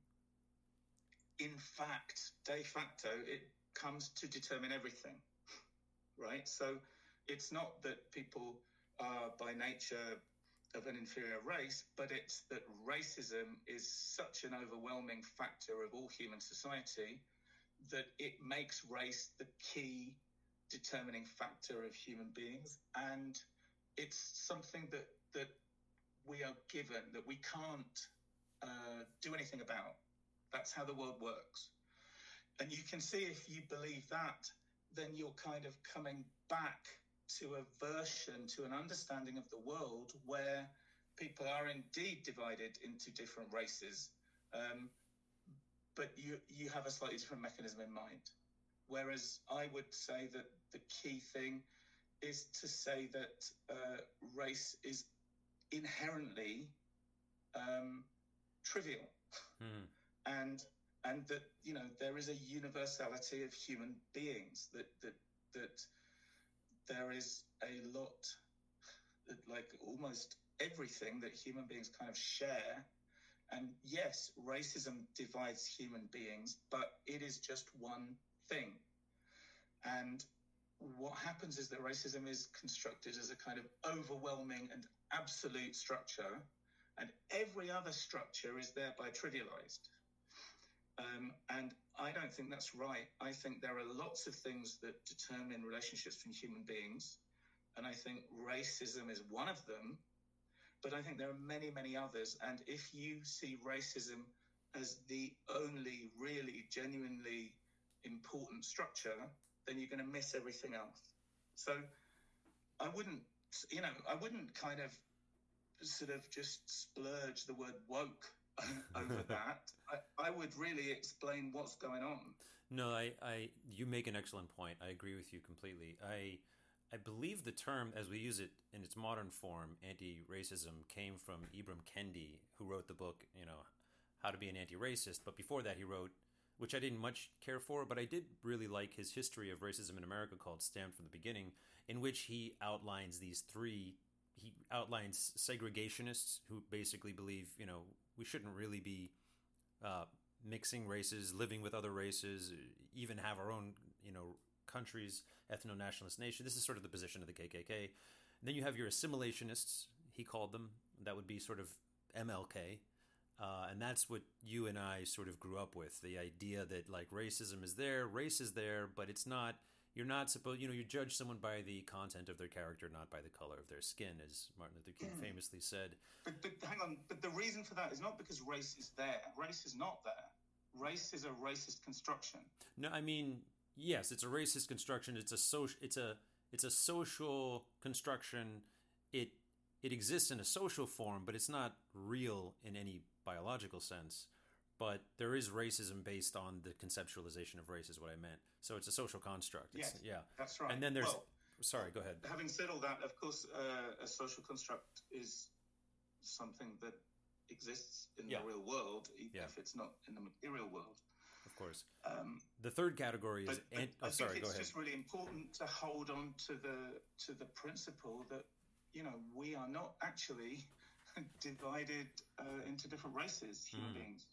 S2: in fact, de facto, it comes to determine everything, right? So it's not that people are by nature of an inferior race, but it's that racism is such an overwhelming factor of all human society that it makes race the key determining factor of human beings. And it's something that, that we are given that we can't uh, do anything about. That's how the world works. And you can see if you believe that, then you're kind of coming back to a version, to an understanding of the world where people are indeed divided into different races, um, but you you have a slightly different mechanism in mind. Whereas I would say that the key thing is to say that uh, race is inherently um, trivial, hmm. and and that you know there is a universality of human beings that that that there is a lot, like almost everything that human beings kind of share. And yes, racism divides human beings, but it is just one thing. And what happens is that racism is constructed as a kind of overwhelming and absolute structure, and every other structure is thereby trivialized. Um, and I don't think that's right. I think there are lots of things that determine relationships between human beings. And I think racism is one of them. But I think there are many, many others. And if you see racism as the only really genuinely important structure, then you're going to miss everything else. So I wouldn't, you know, I wouldn't kind of sort of just splurge the word woke over that. I, I, would really explain what's going on.
S1: No, I, I, you make an excellent point. I agree with you completely. I, I believe the term, as we use it in its modern form, anti-racism, came from Ibram Kendi, who wrote the book, you know, How to Be an Anti-Racist. But before that, he wrote which I didn't much care for, but I did really like his history of racism in America called Stamped from the Beginning, in which he outlines these three. He outlines segregationists who basically believe, you know, we shouldn't really be uh, mixing races, living with other races, even have our own, you know, countries, ethno nationalist nation. This is sort of the position of the KKK. then you have your assimilationists, he called them. That would be sort of MLK. Uh, and that's what you and I sort of grew up with the idea that like racism is there, race is there, but it's not. You're not supposed, you know, you judge someone by the content of their character, not by the color of their skin, as Martin Luther King mm. famously said.
S2: But, but hang on, but the reason for that is not because race is there. Race is not there. Race is a racist construction.
S1: No, I mean, yes, it's a racist construction. It's a social. It's a it's a social construction. It it exists in a social form, but it's not real in any biological sense. But there is racism based on the conceptualization of race, is what I meant. So it's a social construct.
S2: It's,
S1: yes, yeah,
S2: that's right.
S1: And then there's. Well, sorry, go ahead.
S2: Having said all that, of course, uh, a social construct is something that exists in yeah. the real world, even yeah. if it's not in the material world.
S1: Course. Um, the third category is.
S2: But, but oh, sorry, go ahead. It's just really important to hold on to the to the principle that you know we are not actually divided uh, into different races, human mm. beings.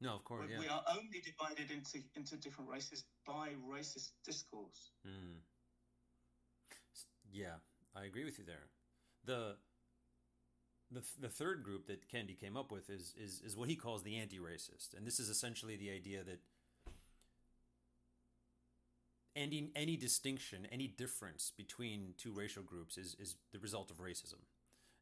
S1: No, of course,
S2: we,
S1: yeah.
S2: we are only divided into into different races by racist discourse.
S1: Mm. Yeah, I agree with you there. The the, the third group that Kendi came up with is, is, is what he calls the anti racist. And this is essentially the idea that any, any distinction, any difference between two racial groups is, is the result of racism.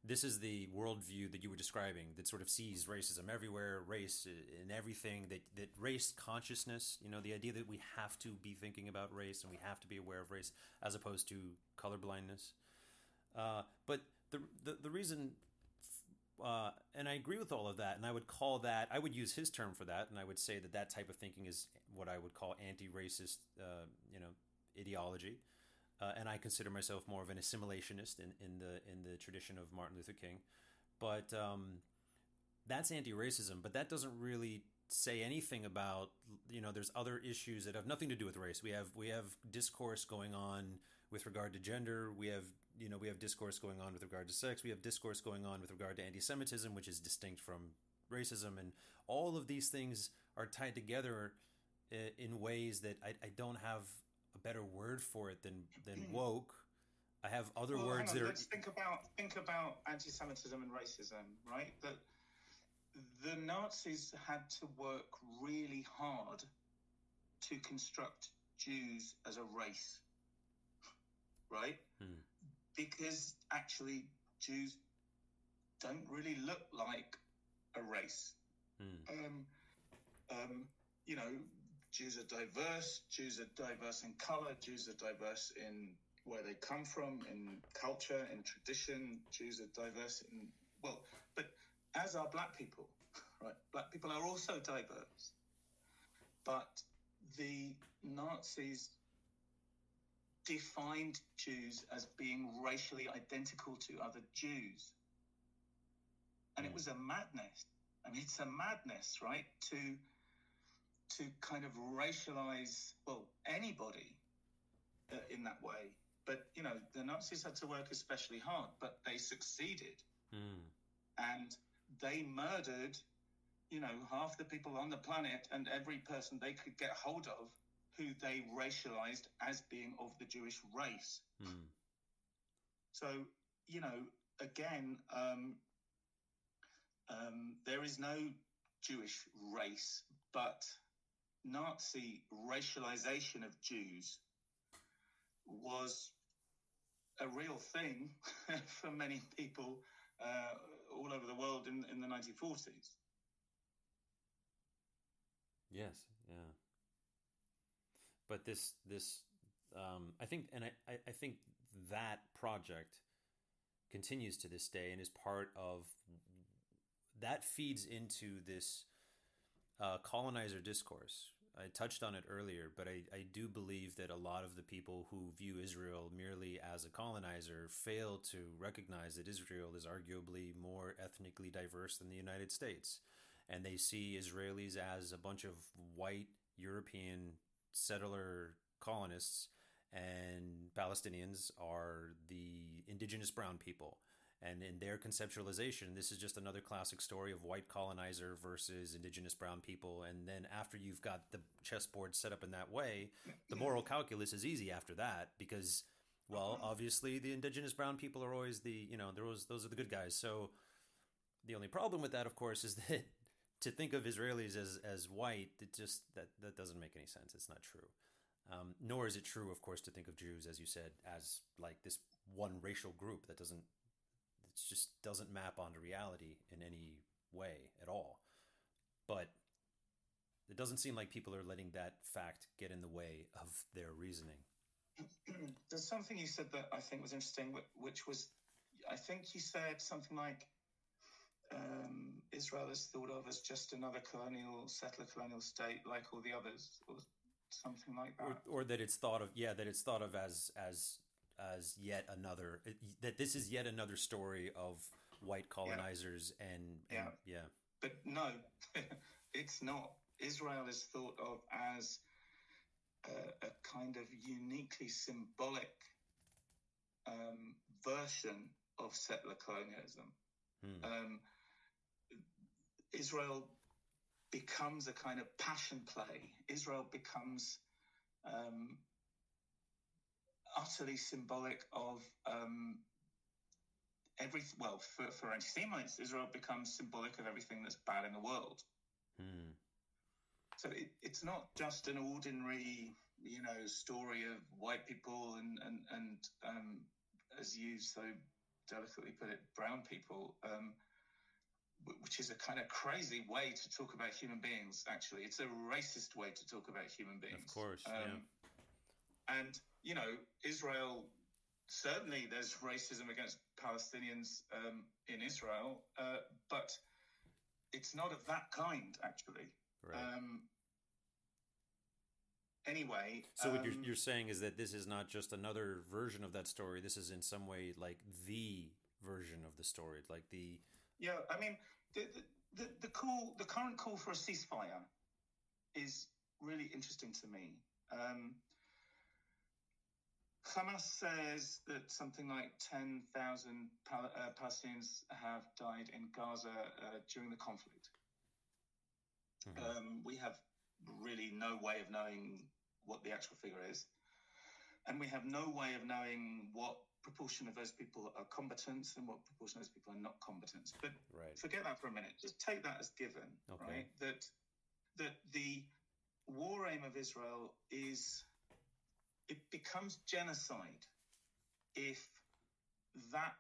S1: This is the worldview that you were describing that sort of sees racism everywhere, race in everything, that, that race consciousness, you know, the idea that we have to be thinking about race and we have to be aware of race as opposed to colorblindness. Uh, but the, the, the reason uh, and I agree with all of that. And I would call that, I would use his term for that, and I would say that that type of thinking is what I would call anti-racist, uh, you know, ideology. Uh, and I consider myself more of an assimilationist in, in the in the tradition of Martin Luther King. But um, that's anti-racism. But that doesn't really say anything about you know. There's other issues that have nothing to do with race. We have we have discourse going on with regard to gender. We have you know we have discourse going on with regard to sex. We have discourse going on with regard to anti-semitism which is distinct from racism. And all of these things are tied together in ways that I, I don't have a better word for it than than woke. I have other well, words that are
S2: let's think about think about anti-semitism and racism right? That the nazis had to work really hard to construct jews as a race right? Hmm because actually Jews don't really look like a race. Mm. Um, um, you know, Jews are diverse. Jews are diverse in color. Jews are diverse in where they come from, in culture, in tradition. Jews are diverse in well, but as are Black people, right? Black people are also diverse, but the Nazis defined Jews as being racially identical to other Jews. And it hmm. was a madness. I mean, it's a madness, right? To to kind of racialize well anybody uh, in that way. But you know, the Nazis had to work especially hard, but they succeeded, mm. and they murdered, you know, half the people on the planet and every person they could get hold of who they racialized as being of the Jewish race. Mm. So, you know, again, um, um, there is no Jewish race, but Nazi racialization of Jews was a real thing for many people uh, all over the world in, in the 1940s.
S1: Yes, yeah but this this um, I think and I, I think that project continues to this day and is part of that feeds into this uh, colonizer discourse. I touched on it earlier, but I, I do believe that a lot of the people who view Israel merely as a colonizer fail to recognize that Israel is arguably more ethnically diverse than the United States. and they see Israelis as a bunch of white European settler colonists, and Palestinians are the indigenous brown people. And in their conceptualization, this is just another classic story of white colonizer versus indigenous brown people. And then after you've got the chessboard set up in that way, the moral calculus is easy after that because, well, obviously the indigenous brown people are always the, you know, those, those are the good guys. So the only problem with that, of course, is that to think of Israelis as, as white, it just, that, that doesn't make any sense. It's not true. Um, nor is it true, of course, to think of Jews, as you said, as like this one racial group that doesn't it just doesn't map onto reality in any way at all. But it doesn't seem like people are letting that fact get in the way of their reasoning.
S2: There's something you said that I think was interesting, which was, I think you said something like um, Israel is thought of as just another colonial, settler colonial state like all the others, or something like that.
S1: Or, or that it's thought of, yeah, that it's thought of as as as yet another that this is yet another story of white colonizers yeah. and, and yeah. yeah
S2: but no it's not israel is thought of as a, a kind of uniquely symbolic um, version of settler colonialism hmm. um, israel becomes a kind of passion play israel becomes um, utterly symbolic of um, every well for, for anti-Semites, Israel becomes symbolic of everything that's bad in the world. Hmm. So it, it's not just an ordinary, you know, story of white people and and and um, as you so delicately put it, brown people. Um, which is a kind of crazy way to talk about human beings. Actually, it's a racist way to talk about human beings.
S1: Of course, um,
S2: yeah. And you know, Israel certainly there's racism against Palestinians um, in Israel, uh, but it's not of that kind, actually. Right. Um, anyway,
S1: so what you're, um, you're saying is that this is not just another version of that story. This is in some way like the version of the story, like the.
S2: Yeah, I mean, the the, the, the call, the current call for a ceasefire, is really interesting to me. Um, Hamas says that something like 10,000 Pal- uh, Palestinians have died in Gaza uh, during the conflict. Mm-hmm. Um, we have really no way of knowing what the actual figure is. And we have no way of knowing what proportion of those people are combatants and what proportion of those people are not combatants. But right. forget that for a minute. Just take that as given, okay. right? That that the war aim of Israel is it becomes genocide if that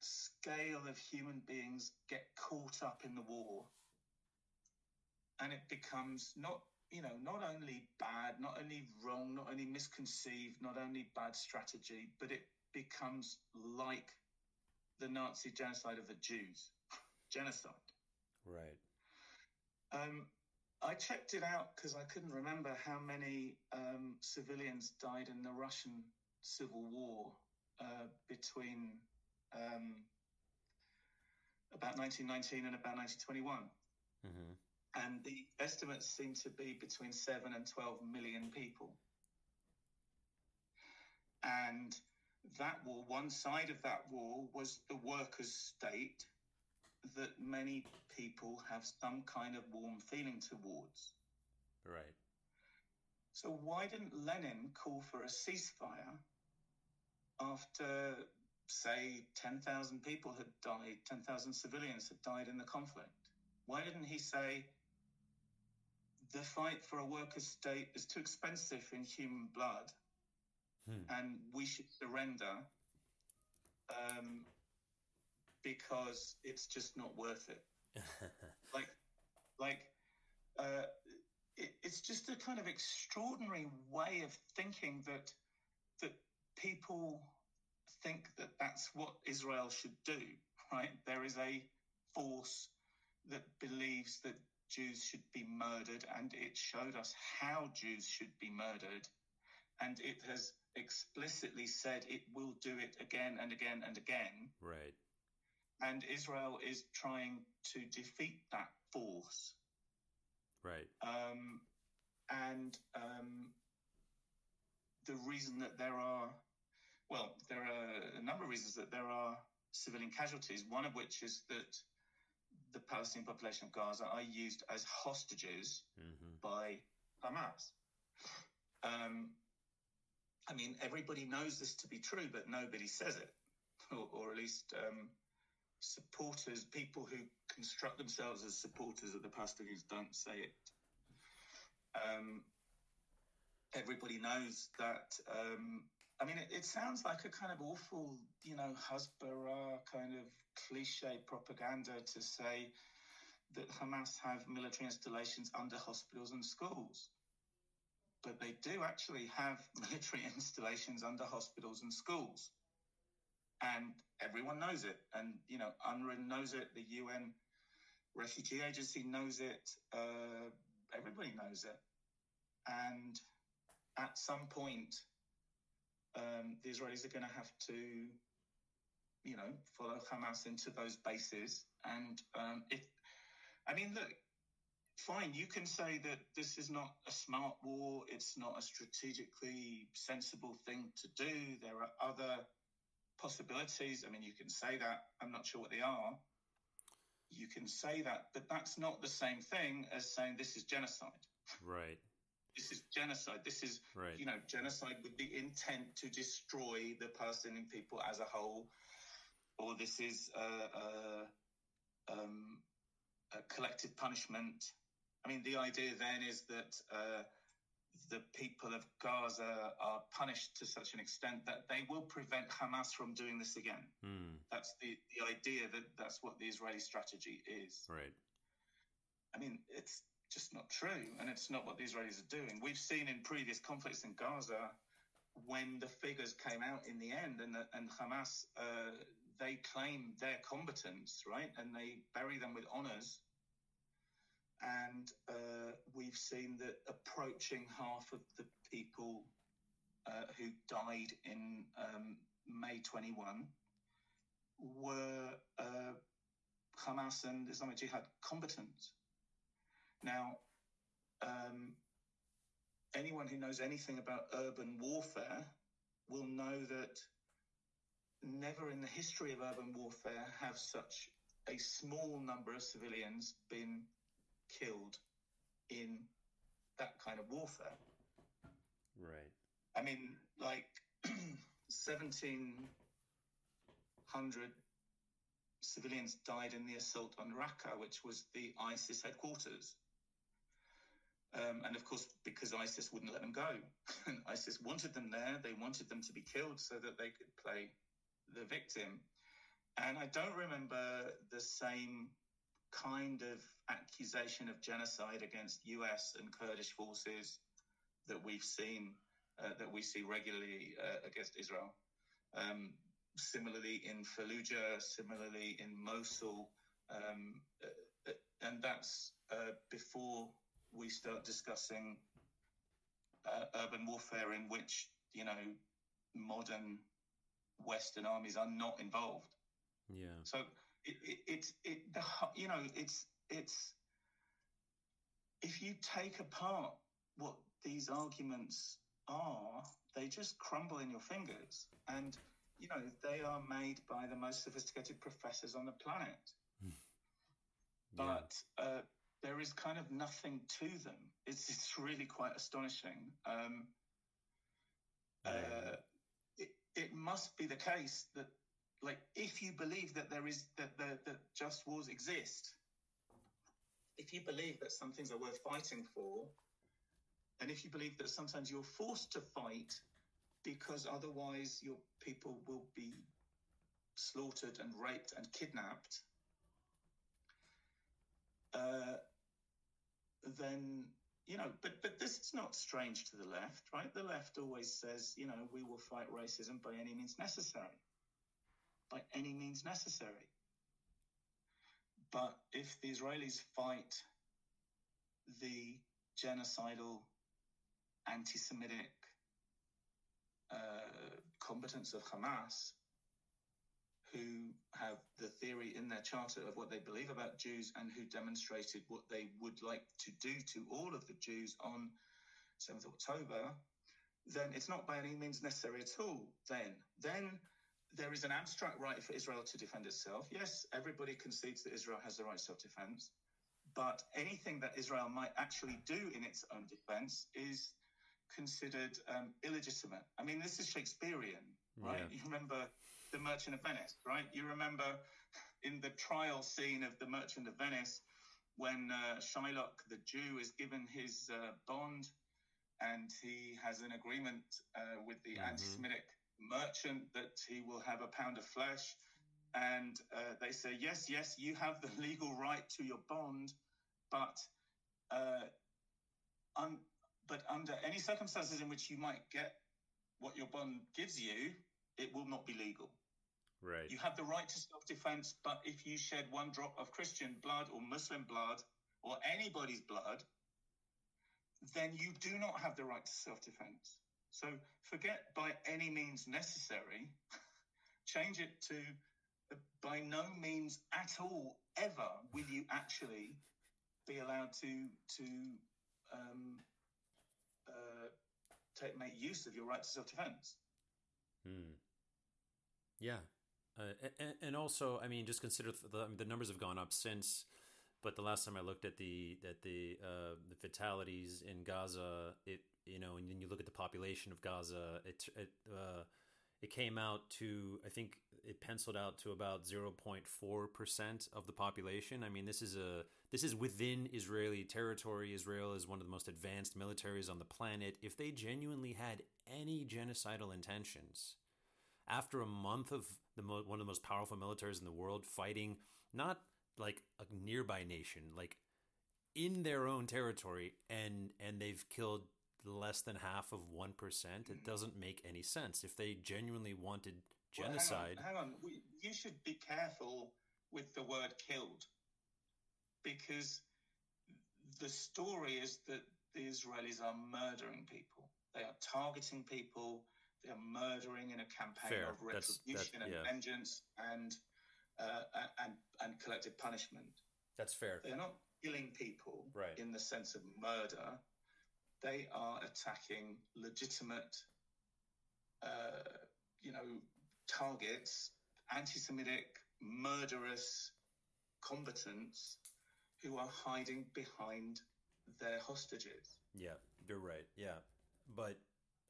S2: scale of human beings get caught up in the war and it becomes not you know not only bad not only wrong not only misconceived not only bad strategy but it becomes like the nazi genocide of the jews genocide
S1: right
S2: um, I checked it out because I couldn't remember how many um, civilians died in the Russian Civil War uh, between um, about 1919 and about 1921. Mm-hmm. And the estimates seem to be between 7 and 12 million people. And that war, one side of that war was the workers' state, that many people have some kind of warm feeling towards.
S1: Right.
S2: So why didn't Lenin call for a ceasefire after, say, 10,000 people had died, 10,000 civilians had died in the conflict? Why didn't he say, the fight for a workers' state is too expensive in human blood hmm. and we should surrender um, because it's just not worth it. like, like, uh, it, it's just a kind of extraordinary way of thinking that that people think that that's what Israel should do. Right? There is a force that believes that Jews should be murdered, and it showed us how Jews should be murdered, and it has explicitly said it will do it again and again and again.
S1: Right.
S2: And Israel is trying to defeat that force.
S1: Right.
S2: Um, and um, the reason that there are, well, there are a number of reasons that there are civilian casualties, one of which is that the Palestinian population of Gaza are used as hostages
S1: hmm
S2: by Hamas. Um, I mean, everybody knows this to be true, but nobody says it, or, or at least um, supporters, people who construct themselves as supporters of the Palestinians, don't say it. Um, everybody knows that. Um, I mean, it, it sounds like a kind of awful, you know, Hasbara kind of cliche propaganda to say that Hamas have military installations under hospitals and schools. But they do actually have military installations under hospitals and schools. And everyone knows it. And, you know, UNRWA knows it, the UN Refugee Agency knows it, uh, everybody knows it. And at some point, um, the Israelis are going to have to, you know, follow Hamas into those bases. And um, if, I mean, look, fine, you can say that this is not a smart war, it's not a strategically sensible thing to do. There are other possibilities. I mean, you can say that. I'm not sure what they are. You can say that, but that's not the same thing as saying this is genocide.
S1: Right.
S2: This is genocide. This is
S1: Right.
S2: you know, genocide with the intent to destroy the Palestinian people as a whole, or this is a, a, um, a collective punishment. I mean, the idea then is that uh, the people of Gaza are punished to such an extent that they will prevent Hamas from doing this again.
S1: Mm.
S2: That's the, the idea that that's what the Israeli strategy is.
S1: Right.
S2: I mean, it's just not true, and it's not what the Israelis are doing. We've seen in previous conflicts in Gaza when the figures came out in the end, and the, and Hamas uh, they claim their combatants, right, and they bury them with honors. And uh, we've seen that approaching half of the people uh, who died in um, May 21 were uh, Hamas and Islamic Jihad combatants. Now, um, anyone who knows anything about urban warfare will know that never in the history of urban warfare have such a small number of civilians been killed in that kind of warfare.
S1: Right.
S2: I mean, like 1,700 civilians died in the assault on Raqqa, which was the ISIS headquarters. Um, and of course, because ISIS wouldn't let them go, and ISIS wanted them there, they wanted them to be killed so that they could play the victim. And I don't remember the same kind of accusation of genocide against US and Kurdish forces that we've seen, uh, that we see regularly uh, against Israel. Um, similarly in Fallujah, similarly in Mosul, um, uh, and that's uh, before we start discussing uh, urban warfare in which you know modern Western armies are not involved.
S1: Yeah.
S2: So it, it, it's it the you know it's it's if you take apart what these arguments are, they just crumble in your fingers, and you know they are made by the most sophisticated professors on the planet.
S1: Yeah.
S2: But uh, there is kind of nothing to them. It's it's really quite astonishing. Um, uh, it, it must be the case that like if you believe that there is that, that that just wars exist if you believe that some things are worth fighting for and if you believe that sometimes you're forced to fight because otherwise your people will be slaughtered and raped and kidnapped uh, then you know but but this is not strange to the left right? The left always says you know we will fight racism by any means necessary by any means necessary. But if the Israelis fight the genocidal, anti Semitic uh, combatants of Hamas, who have the theory in their charter of what they believe about Jews and who demonstrated what they would like to do to all of the Jews on 7th October, then it's not by any means necessary at all. Then, then there is an abstract right for Israel to defend itself. Yes, everybody concedes that Israel has the right to self-defense, but anything that Israel might actually do in its own defense is considered um, illegitimate. I mean, this is Shakespearean, right? Yeah. You remember the Merchant of Venice, right? You remember in the trial scene of the Merchant of Venice when uh, Shylock, the Jew, is given his uh, bond and he has an agreement uh, with the mm-hmm. anti-Semitic merchant that he will have a pound of flesh. And uh, they say, yes, yes, you have the legal right to your bond, but uh, un- but under any circumstances in which you might get what your bond gives you, it will not be legal.
S1: Right.
S2: You have the right to self defense, but if you shed one drop of Christian blood or Muslim blood or anybody's blood, then you do not have the right to self defense. So forget by any means necessary, change it to by no means at all ever will you actually be allowed to to um, uh, take make use of your right to self defense.
S1: Hmm. Yeah, uh, and, and, also, I mean, just consider the, the numbers have gone up since. But the last time I looked at the at the uh, the fatalities in Gaza, it you know, and then you look at the population of Gaza, it it uh, it came out to I think it penciled out to about 0.4 percent of the population. I mean, this is a this is within Israeli territory. Israel is one of the most advanced militaries on the planet. If they genuinely had any genocidal intentions, after a month of the mo- one of the most powerful militaries in the world fighting not like a nearby nation, like in their own territory, and and they've killed less than half of one percent. It doesn't make any sense. If they genuinely wanted genocide,
S2: well, hang on, hang on. We, you should be careful with the word "killed," because the story is that the Israelis are murdering people. They are targeting people. They are murdering in a campaign Fair. of retribution that's, that's, yeah. and vengeance and uh, and and collective punishment.
S1: That's fair.
S2: They're not killing people
S1: right.
S2: in the sense of murder. They are attacking legitimate, uh, you know, targets, anti-Semitic, murderous combatants who are hiding behind their hostages.
S1: Yeah, you're right. Yeah, but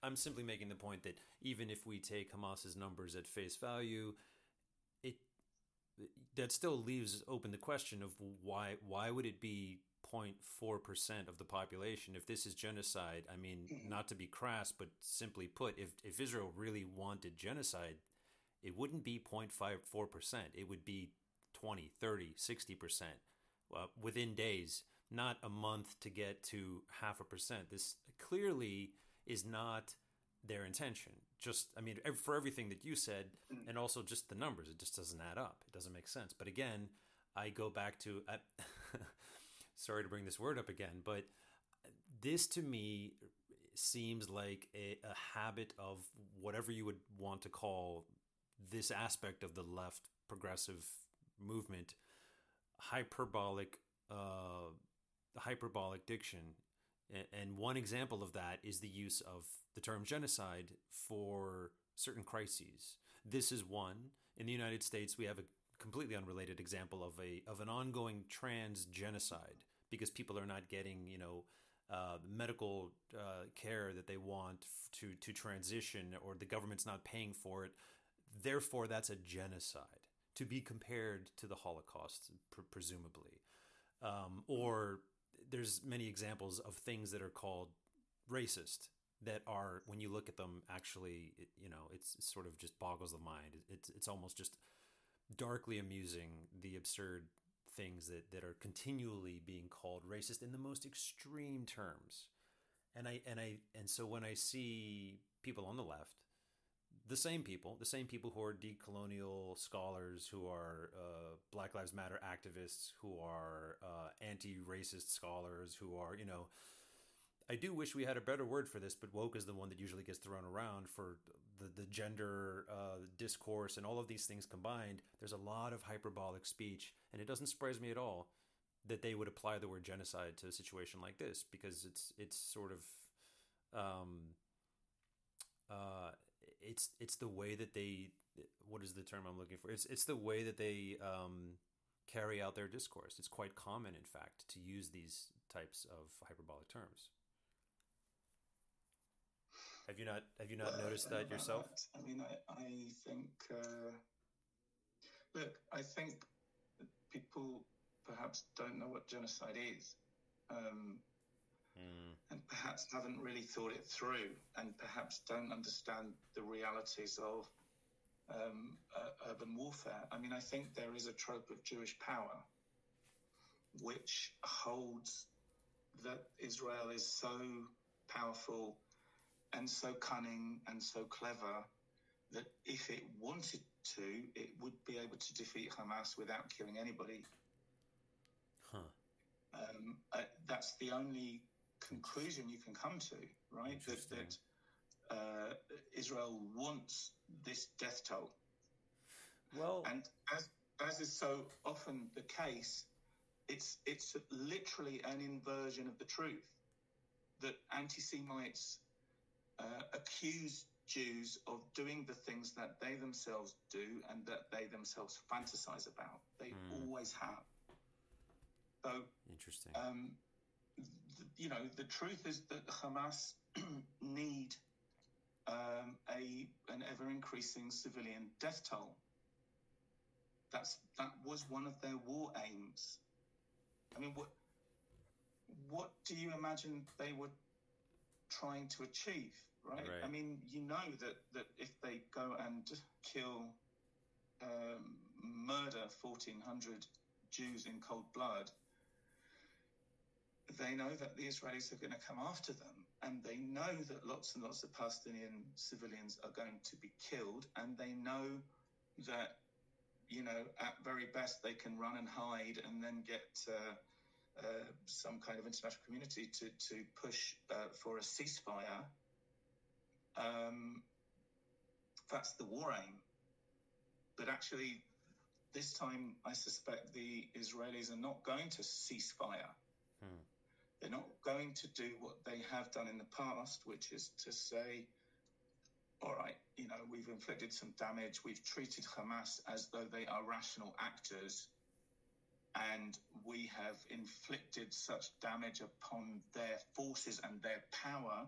S1: I'm simply making the point that even if we take Hamas's numbers at face value, that still leaves open the question of why why would it be 0.4 percent of the population if this is genocide? I mean, mm-hmm. not to be crass, but simply put, if if Israel really wanted genocide, it wouldn't be 0.54 percent. It would be 20, 30, 60 percent well, within days, not a month to get to half a percent. This clearly is not their intention just I mean for everything that you said mm. and also just the numbers it just doesn't add up it doesn't make sense but again I go back to I, sorry to bring this word up again but this to me seems like a, a habit of whatever you would want to call this aspect of the left progressive movement hyperbolic uh, hyperbolic diction and one example of that is the use of the term genocide for certain crises. This is one. In the United States, we have a completely unrelated example of a of an ongoing trans genocide because people are not getting, you know, uh, medical uh, care that they want to to transition, or the government's not paying for it. Therefore, that's a genocide to be compared to the Holocaust, pr- presumably, um, or there's many examples of things that are called racist that are when you look at them actually it, you know it's, it sort of just boggles the mind it's it's almost just darkly amusing the absurd things that that are continually being called racist in the most extreme terms. And i and i and so when i see people on the left the same people, the same people who are decolonial scholars, who are uh, Black Lives Matter activists, who are uh, anti-racist scholars, who are, you know, I do wish we had a better word for this, but woke is the one that usually gets thrown around for the, the gender uh, discourse and all of these things combined. There's a lot of hyperbolic speech, and it doesn't surprise me at all that they would apply the word genocide to a situation like this because it's it's sort of um, uh, it's it's the way that they what is the term I'm looking for? It's it's the way that they um, carry out their discourse. It's quite common, in fact, to use these types of hyperbolic terms. Have you not have you not well, noticed that yourself?
S2: I mean, I, I think uh, look, I think people perhaps don't know what genocide is. Um, mm. And perhaps haven't really thought it through, and perhaps don't understand the realities of um, uh, urban warfare. I mean, I think there is a trope of Jewish power which holds that Israel is so powerful and so cunning and so clever that if it wanted to, it would be able to defeat Hamas without killing anybody. Huh. Um, uh, that's the only conclusion you can come to, right? That, that uh, Israel wants this death toll.
S1: Well,
S2: and as as is so often the case, it's it's literally an inversion of the truth that anti-Semites uh, accuse Jews of doing the things that they themselves do and that they themselves fantasize about. They mm. always have. So
S1: interesting.
S2: Um, th- you know, the truth is that Hamas need um, a an ever increasing civilian death toll. That's that was one of their war aims. I mean, what what do you imagine they were trying to achieve? Right? right. I mean, you know that that if they go and kill, um, murder fourteen hundred Jews in cold blood, they know that the Israelis are going to come after them, and they know that lots and lots of Palestinian civilians are going to be killed, and they know that, you know, at very best they can run and hide and then get uh, uh, some kind of international community to, to push uh, for a ceasefire. Um, that's the war aim. But actually, this time, I suspect the Israelis are not going to cease fire. Hmm. They're not going to do what they have done in the past, which is to say, all right, you know, we've inflicted some damage, we've treated Hamas as though they are rational actors, and we have inflicted such damage upon their forces and their power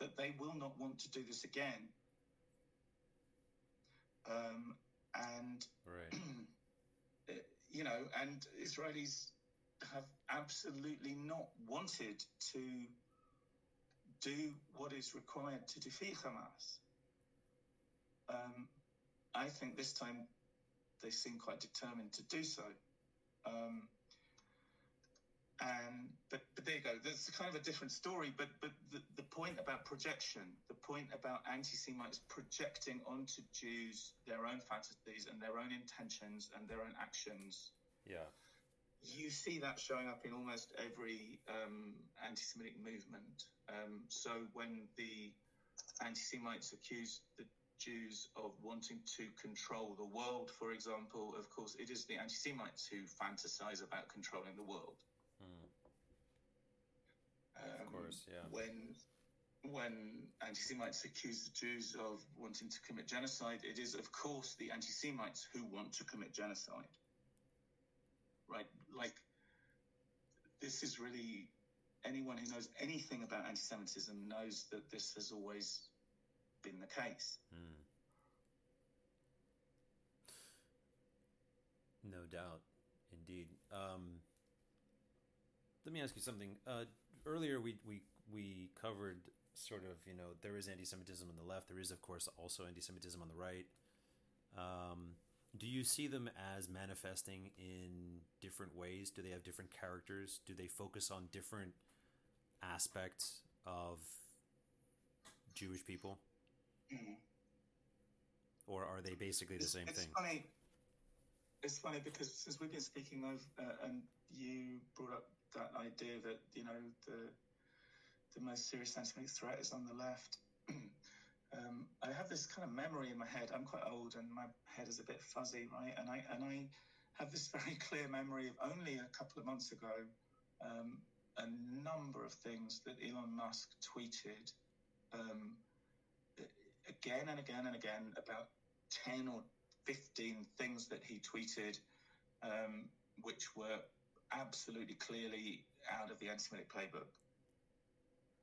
S2: that they will not want to do this again. Um, and,
S1: right.
S2: you know, and Israelis have absolutely not wanted to do what is required to defeat Hamas. Um, I think this time they seem quite determined to do so. Um, and but, but there you go. There's kind of a different story. But but the, the point about projection, the point about anti-Semites projecting onto Jews their own fantasies and their own intentions and their own actions.
S1: Yeah
S2: you see that showing up in almost every um, anti-Semitic movement. Um, so when the anti-Semites accuse the Jews of wanting to control the world, for example, of course, it is the anti-Semites who fantasize about controlling the world.
S1: Hmm. Course, yeah.
S2: When when anti-Semites accuse the Jews of wanting to commit genocide, it is, of course, the anti-Semites who want to commit genocide right? Like, this is really anyone who knows anything about anti Semitism knows that this has always been the case.
S1: Mm. No doubt, indeed. Um, let me ask you something. Uh, earlier, we, we we covered sort of you know there is anti-Semitism on the left. There is, of course, also anti-Semitism on the right. Um, do you see them as manifesting in different ways? Do they have different characters? Do they focus on different aspects of Jewish people? Mm-hmm. Or are they basically the
S2: it's,
S1: same
S2: it's
S1: thing?
S2: Funny. It's funny because since we've been speaking of, uh, and you brought up that idea that you know the the most serious anti-Semitic threat is on the left. um, I have this kind of memory in my head. I'm quite old, and my head is a bit fuzzy, right? And I and I have this very clear memory of only a couple of months ago, um, a number of things that Elon Musk tweeted, um, again and again and again about ten or fifteen things that he tweeted, um, which were absolutely clearly out of the anti-Semitic playbook.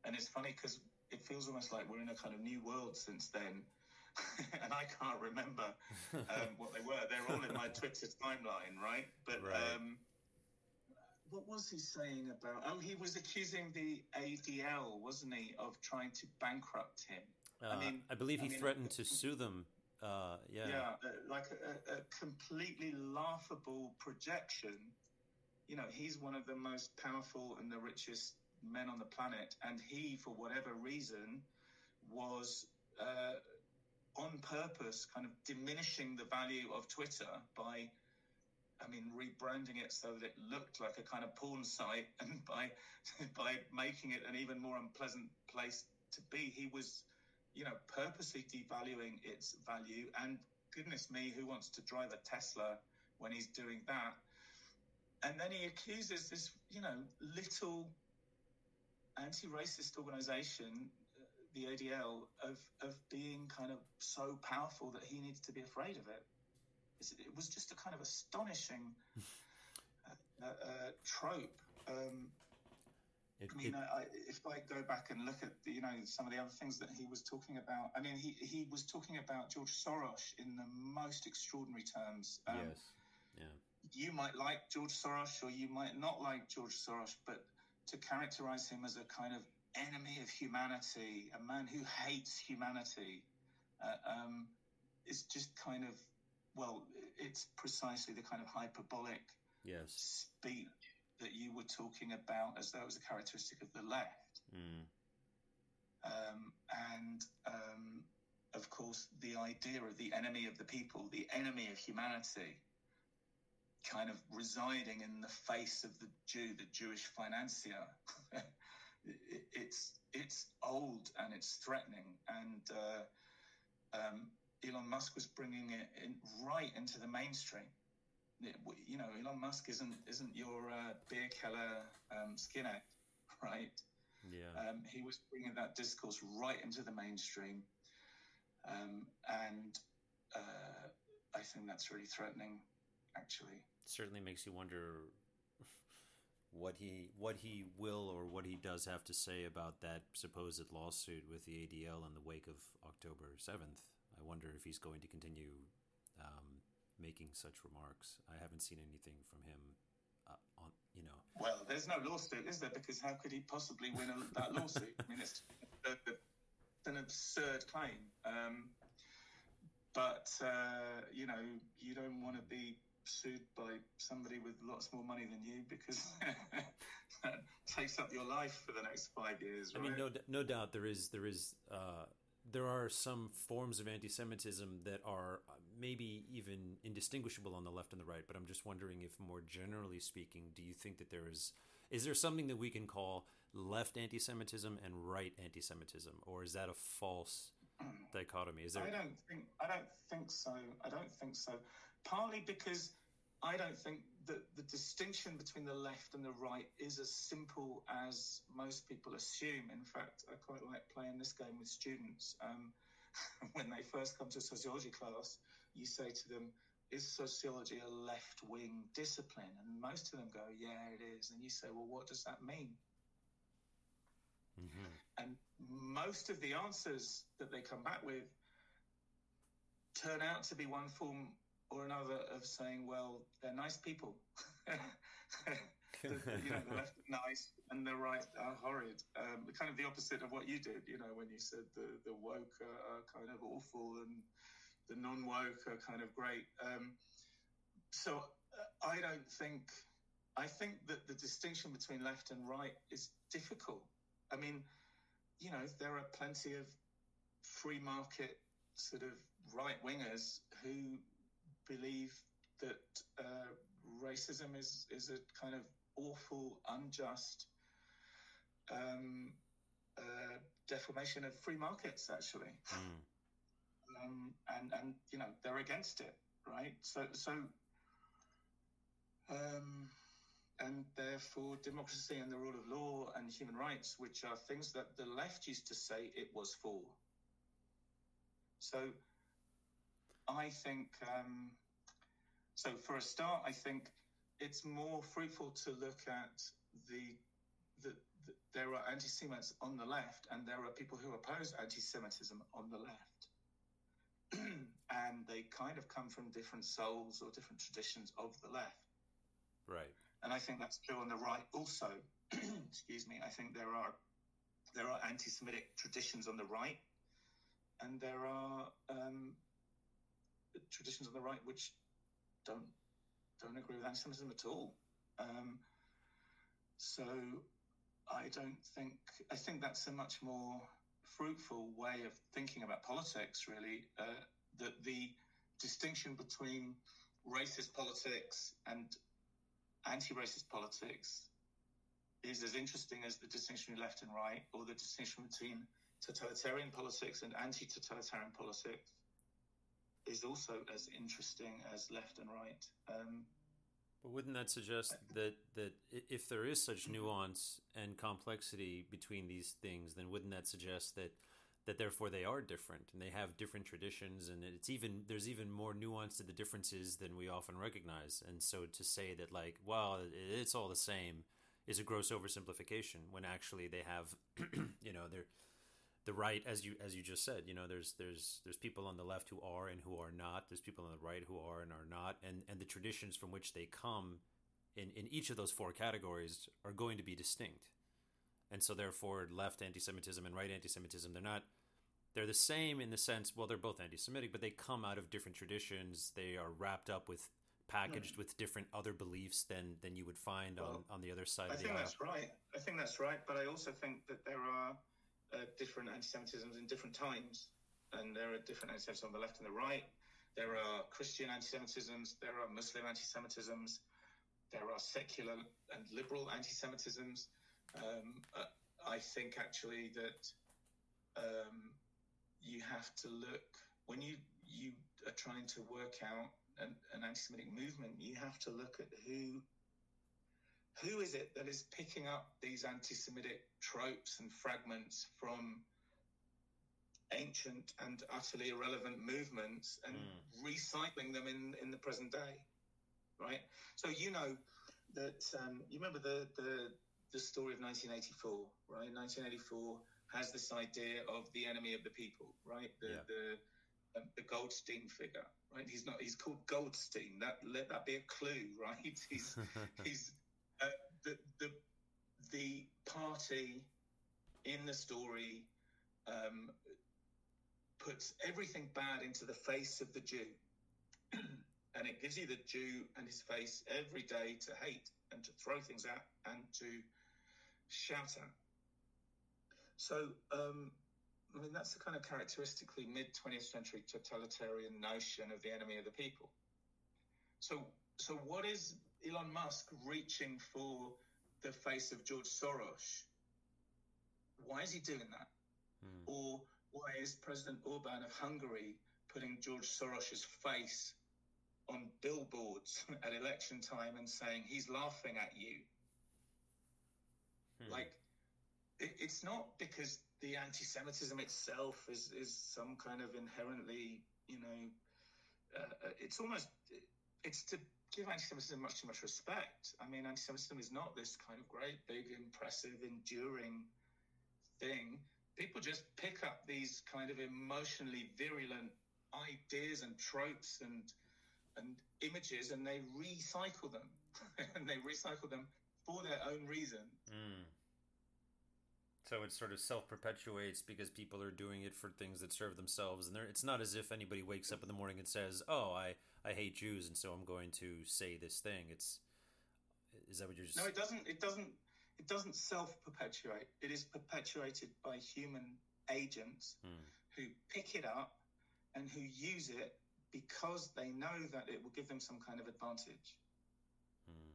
S2: And it's funny because it feels almost like we're in a kind of new world since then. and I can't remember um, what they were. They're all in my Twitter timeline, right? But right. Um, what was he saying about? Oh, he was accusing the ADL, wasn't he, of trying to bankrupt him?
S1: Uh, I mean, I believe he I mean, threatened to sue them. Uh, yeah,
S2: yeah, uh, like a, a, completely laughable projection. You know, he's one of the most powerful and the richest men on the planet, and he, for whatever reason, was uh, on purpose kind of diminishing the value of Twitter by, I mean, rebranding it so that it looked like a kind of porn site, and by by making it an even more unpleasant place to be. He was, you know, purposely devaluing its value. And goodness me, who wants to drive a Tesla when he's doing that? And then he accuses this, you know, little anti-racist organization, the ADL, of of being kind of so powerful that he needs to be afraid of it. It was just a kind of astonishing uh, uh, trope. Um, it, I mean, it, I, if I go back and look at the, you know some of the other things that he was talking about, I mean, he he was talking about George Soros in the most extraordinary terms.
S1: Um, yes. Yeah.
S2: You might like George Soros, or you might not like George Soros, but to characterize him as a kind of enemy of humanity, a man who hates humanity, uh, um, is just kind of, well, it's precisely the kind of hyperbolic
S1: yes.
S2: speech that you were talking about as though it was a characteristic of the left. Mm. Um, and um, of course, the idea of the enemy of the people, the enemy of humanity, kind of residing in the face of the Jew, the Jewish financier. it's it's old and it's threatening, and uh, um, Elon Musk was bringing it in, right into the mainstream. It, you know, Elon Musk isn't isn't your uh, beer keller um, skinhead, right?
S1: Yeah.
S2: Um, he was bringing that discourse right into the mainstream, um, and uh, I think that's really threatening, actually
S1: certainly makes you wonder what he what he will or what he does have to say about that supposed lawsuit with the ADL in the wake of October seventh. I wonder if he's going to continue um, making such remarks. I haven't seen anything from him uh, on you know.
S2: Well, there's no lawsuit, is there? Because how could he possibly win a, that lawsuit? I mean, it's a, an absurd claim. Um, but uh, you know, you don't want to be sued by somebody with lots more money than you because that takes up your life for the next five years. Right?
S1: I mean, no, no doubt there is there is uh, there are some forms of anti-Semitism that are uh, maybe even indistinguishable on the left and the right. But I'm just wondering if, more generally speaking, do you think that there is is there something that we can call left anti-Semitism and right anti-Semitism, or is that a false dichotomy? Is there? I
S2: don't think. I don't think so. I don't think so. Partly because I don't think that the distinction between the left and the right is as simple as most people assume. In fact, I quite like playing this game with students. Um, when they first come to sociology class, you say to them, Is sociology a left wing discipline? And most of them go, Yeah, it is. And you say, Well, what does that mean? Mm-hmm. And most of the answers that they come back with turn out to be one form or another of saying, well, they're nice people. the, you know, the left are nice and the right are horrid. Um, kind of the opposite of what you did, you know, when you said the, the woke are, kind of awful and the non woke are kind of great. Um, so uh, I don't think, I think that the distinction between left and right is difficult. I mean, you know, there are plenty of free market sort of right wingers who believe that uh, racism is is a kind of awful, unjust, um, uh, deformation of free markets, actually. Mm. Um, and and you know they're against it, right? So so. Um, and therefore democracy and the rule of law and human rights, which are things that the left used to say it was for. So I think, um, so for a start, I think it's more fruitful to look at the, the, the there are anti-Semites on the left and there are people who oppose anti-Semitism on the left. and they kind of come from different souls or different traditions of the left.
S1: Right.
S2: And I think that's true on the right also. Excuse me. I think there are there are anti-Semitic traditions on the right, and there are um, traditions on the right which don't don't agree with anti-Semitism at all. Um, so I don't think I think that's a much more fruitful way of thinking about politics. Really, uh, that the distinction between racist politics and anti-racist politics is as interesting as the distinction between left and right, or the distinction between totalitarian politics and anti-totalitarian politics is also as interesting as left and right. Um,
S1: but wouldn't that suggest that that if there is such nuance and complexity between these things, then wouldn't that suggest that that therefore they are different and they have different traditions and it's even there's even more nuance to the differences than we often recognize and so to say that like well it's all the same is a gross oversimplification when actually they have you know they're the right as you as you just said you know there's there's there's people on the left who are and who are not. There's people on the right who are and are not. And and the traditions from which they come in in each of those four categories are going to be distinct. And so therefore left anti-semitism and right anti-semitism they're not they're the same in the sense well they're both anti-semitic but they come out of different traditions. They are wrapped up with packaged hmm. with different other beliefs than than you would find well, on on the other side
S2: I
S1: of
S2: the
S1: think
S2: that's right. I think that's right. But i also think that there are uh, different anti-semitisms in different times. And there are different anti-semitisms on the left and the right. There are christian anti-semitisms. There are muslim anti-semitisms. There are secular and liberal anti-semitisms. Um, uh, i think actually that um, you have to look when you you are trying to work out an, an anti-Semitic movement. You have to look at who who is it that is picking up these anti-Semitic tropes and fragments from ancient and utterly irrelevant movements and mm. recycling them in in the present day, right? So you know that um, you remember the the the story of 1984, right? 1984 has this idea of the enemy of the people, right? The yeah. the, um, the Goldstein figure, right? He's not. He's called Goldstein. That let that be a clue, right? He's he's uh, the the the party in the story um, puts everything bad into the face of the Jew. and it gives you the Jew and his face every day to hate and to throw things at and to shout at. So, um, I mean, that's the kind of characteristically mid 20th century totalitarian notion of the enemy of the people. So, so what is Elon Musk reaching for the face of George Soros? Why is he doing that? Hmm. Or why is President Orban of Hungary putting George Soros' face on billboards at election time and saying he's laughing at you? Hmm. Like, it, it's not because the anti-Semitism itself is is some kind of inherently, you know, uh, uh, it's almost it's to give anti-Semitism much too much respect. I mean, anti-Semitism is not this kind of great, big, impressive, enduring thing. People just pick up these kind of emotionally virulent ideas and tropes and and images, and they recycle them, and they recycle them for their own reason.
S1: Mm. So it sort of self perpetuates because people are doing it for things that serve themselves, and it's not as if anybody wakes up in the morning and says, "Oh, I I hate Jews, and so I'm going to say this thing." It's is that what you're just?
S2: No, it doesn't. It doesn't. It doesn't self perpetuate. It is perpetuated by human agents hmm. who pick it up and who use it because they know that it will give them some kind of advantage. Hmm.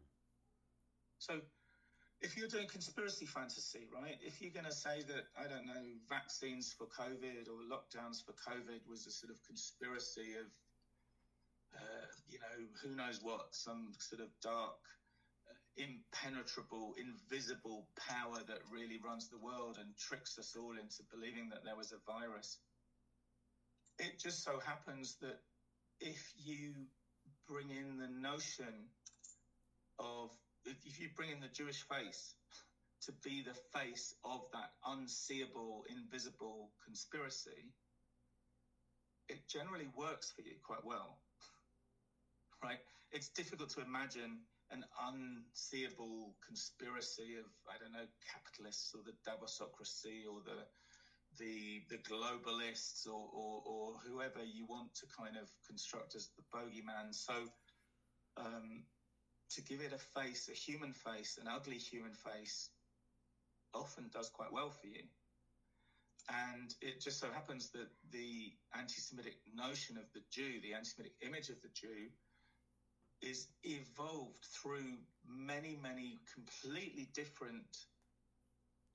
S2: So if you're doing conspiracy fantasy, right? If you're going to say that I don't know vaccines for COVID or lockdowns for COVID was a sort of conspiracy of, you know, who knows what, some sort of dark, uh, impenetrable, invisible power that really runs the world and tricks us all into believing that there was a virus. It just so happens that if you bring in the notion of if you bring in the Jewish face to be the face of that unseeable, invisible conspiracy, it generally works for you quite well. Right? It's difficult to imagine an unseeable conspiracy of, I don't know, capitalists or the Davosocracy or the the the globalists or, or, or whoever you want to kind of construct as the bogeyman. So um, to give it a face, a human face, an ugly human face, often does quite well for you. And it just so happens that the anti Semitic notion of the Jew, the anti Semitic image of the Jew, is evolved through many, many completely different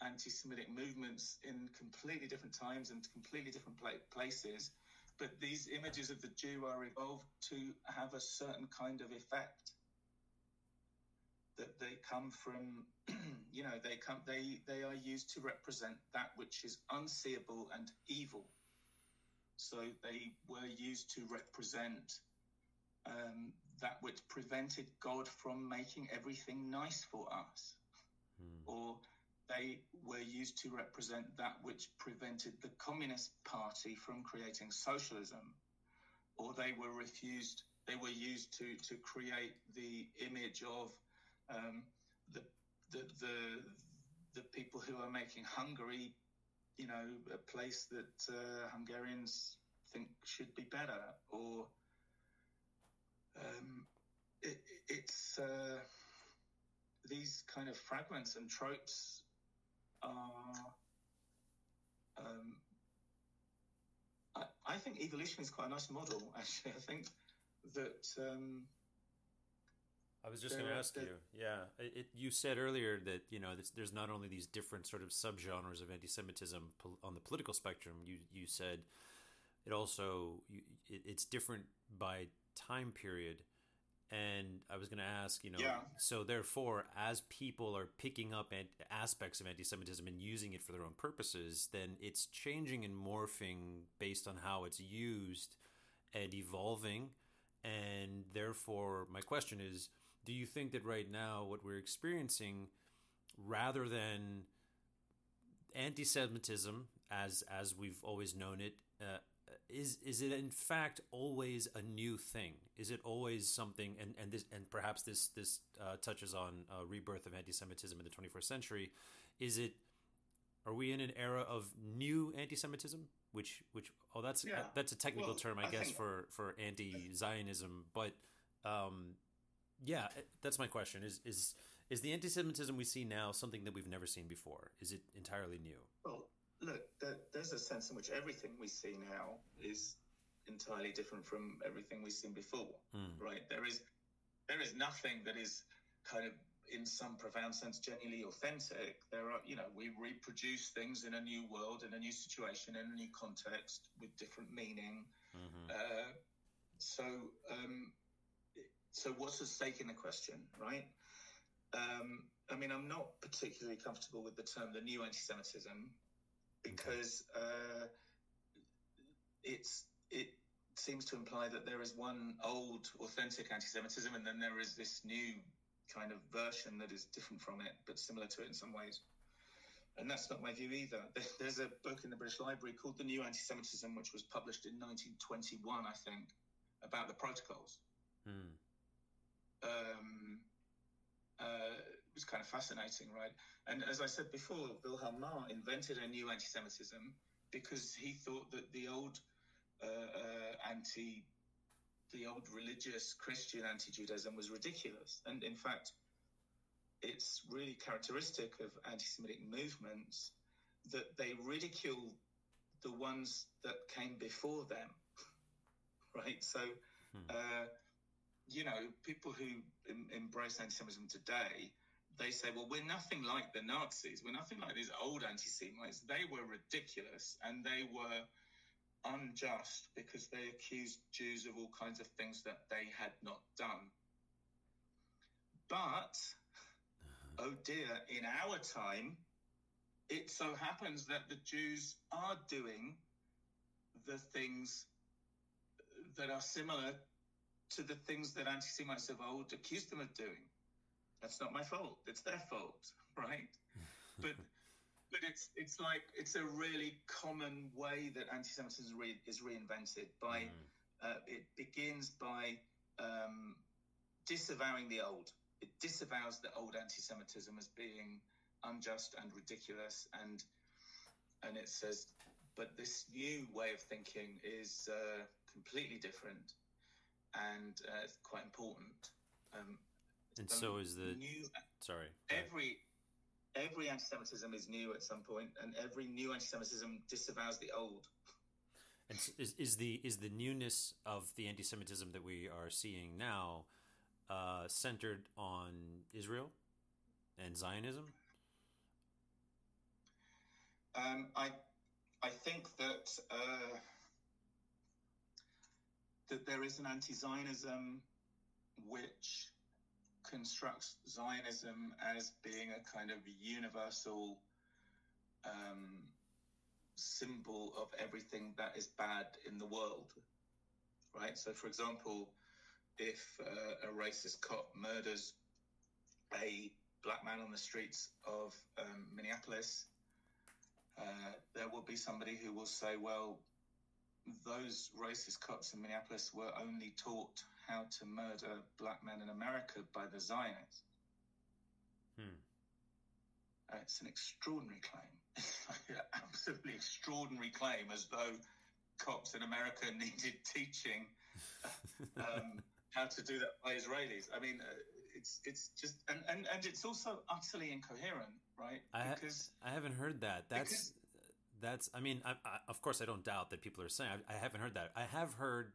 S2: anti Semitic movements in completely different times and completely different places. But these images of the Jew are evolved to have a certain kind of effect that they come from you know they come they they are used to represent that which is unseeable and evil so they were used to represent um, that which prevented god from making everything nice for us. Hmm. or they were used to represent that which prevented the communist party from creating socialism. Or they were refused they were used to to create the image of um, the, the, the, the people who are making Hungary, you know, a place that uh, Hungarians think should be better, or um, it, it's uh, these kind of fragments and tropes are. Um, I, I, think evolution is quite a nice model. Actually, I think that um,
S1: I was just going to ask you. Yeah, it, you said earlier that you know there's not only these different sort of subgenres of anti-Semitism on the political spectrum. You you said it also it, it's different by time period. And I was going to ask, you know, yeah. so therefore, as people are picking up aspects of anti-Semitism and using it for their own purposes, then it's changing and morphing based on how it's used and evolving. And therefore, my question is do you think that right now what we're experiencing rather than anti-semitism as as we've always known it uh, is is it in fact always a new thing is it always something and and this and perhaps this this uh, touches on uh, rebirth of anti-semitism in the 21st century is it are we in an era of new anti-semitism which which oh that's yeah. that's a technical well, term i, I guess for for anti-zionism but um yeah, eh, that's my question. Is is is the anti-Semitism we see now something that we've never seen before? Is it entirely new?
S2: Well, look, there's a sense in which everything we see now is entirely different from everything we've seen before. Mm. Right? There is there is nothing that is kind of in some profound sense genuinely authentic. There are, you know, we reproduce things in a new world, in a new situation, in a new context with different meaning. Mm-hmm. Uh, so um, so, what's at stake in the question, right? Um, I mean, I'm not particularly comfortable with the term the new anti Semitism because uh, it's it seems to imply that there is one old, authentic anti Semitism and then there is this new kind of version that is different from it but similar to it in some ways. And that's not my view either. There's a book in the British Library called The New Anti Semitism, which was published in 1921, I think, about the protocols. Hmm um, uh, was kind of fascinating, right? And as I said before, Wilhelm Marr invented a new anti-Semitism because he thought that the old uh, uh, anti, the old religious Christian anti-Judaism was ridiculous, and in fact, it's really characteristic of anti-Semitic movements that they ridicule the ones that came before them, right? So. Hmm. Uh, you know, people who em- embrace anti-Semitism today, they say, well, we're nothing like the Nazis. We're nothing like these old anti Semites. They were ridiculous and they were unjust because they accused Jews of all kinds of things that they had not done. But, uh-huh. oh dear, in our time, it so happens that the Jews are doing the things that are similar to the things that anti Semites of old accused them of doing. That's not my fault. It's their fault, right? but but it's it's like it's a really common way that anti-Semitism is, re- is reinvented. By mm. uh, it begins by um, disavowing the old. It disavows the old anti-Semitism as being unjust and ridiculous, and and it says, but this new way of thinking is uh, completely different and uh, quite important. Um,
S1: and so is the
S2: new.
S1: Sorry.
S2: Every every anti-Semitism is new at some point, and every new anti-Semitism disavows the old.
S1: And is, is the is the newness of the anti-Semitism that we are seeing now uh, centered on Israel and Zionism?
S2: Um, I I think that uh, that there is an anti-Zionism which constructs Zionism as being a kind of universal um, symbol of everything that is bad in the world, right? So, for example, if uh, a racist cop murders a black man on the streets of um, Minneapolis, uh, there will be somebody who will say, well, those racist cops in Minneapolis were only taught how to murder black men in America by the Zionists. Hmm. Uh, it's an extraordinary claim. absolutely extraordinary claim, as though cops in America needed teaching um, how to do that by Israelis. I mean, uh, it's it's just and, and and it's also utterly incoherent, right?
S1: I because I haven't heard that. That's because, that's. I mean, I, I, of course, I don't doubt that people are saying. I, I haven't heard that. I have heard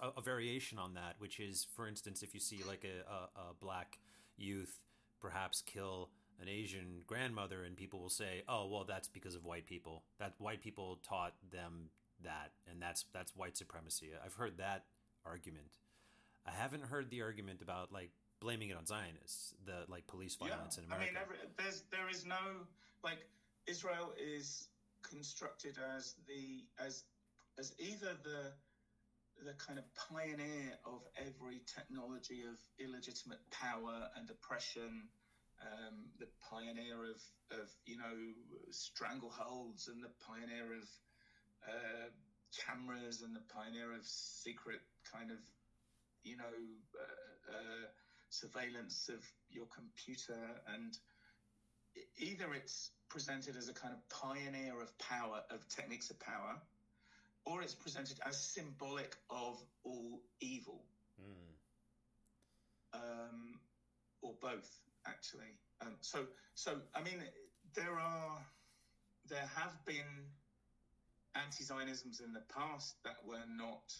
S1: a, a, variation on that, which is, for instance, if you see like a, a, a black youth perhaps kill an Asian grandmother, and people will say, "Oh, well, that's because of white people. That white people taught them that, and that's that's white supremacy." I've heard that argument. I haven't heard the argument about like blaming it on Zionists, the like police violence
S2: yeah.
S1: in America.
S2: I mean, every, there's there is no like Israel is constructed as the as as either the the kind of pioneer of every technology of illegitimate power and oppression, um, the pioneer of, of, you know, strangleholds and the pioneer of uh, cameras and the pioneer of secret kind of, you know, uh, uh, surveillance of your computer. And either it's presented as a kind of pioneer of power, of techniques of power, or it's presented as symbolic of all evil, mm. um, or both, actually. Um, so, so I mean, there are, there have been anti-Zionisms in the past that were not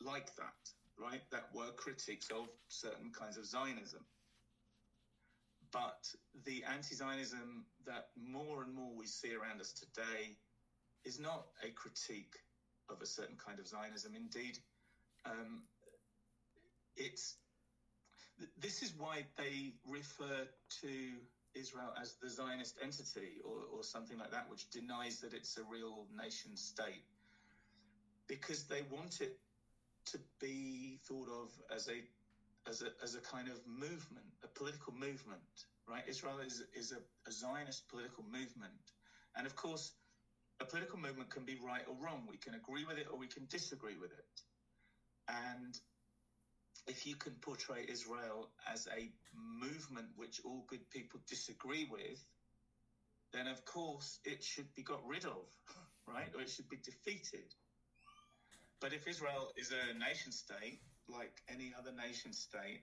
S2: like that, right? That were critics of certain kinds of Zionism. But the anti-Zionism that more and more we see around us today is not a critique of a certain kind of Zionism. Indeed, um, it's this is why they refer to Israel as the Zionist entity or, or something like that, which denies that it's a real nation state, because they want it to be thought of as a as a as a kind of movement, a political movement, right? Israel is is a, a Zionist political movement, and of course a political movement can be right or wrong. We can agree with it or we can disagree with it. And if you can portray Israel as a movement which all good people disagree with, then of course it should be got rid of, right? Or it should be defeated. But if Israel is a nation state, like any other nation state,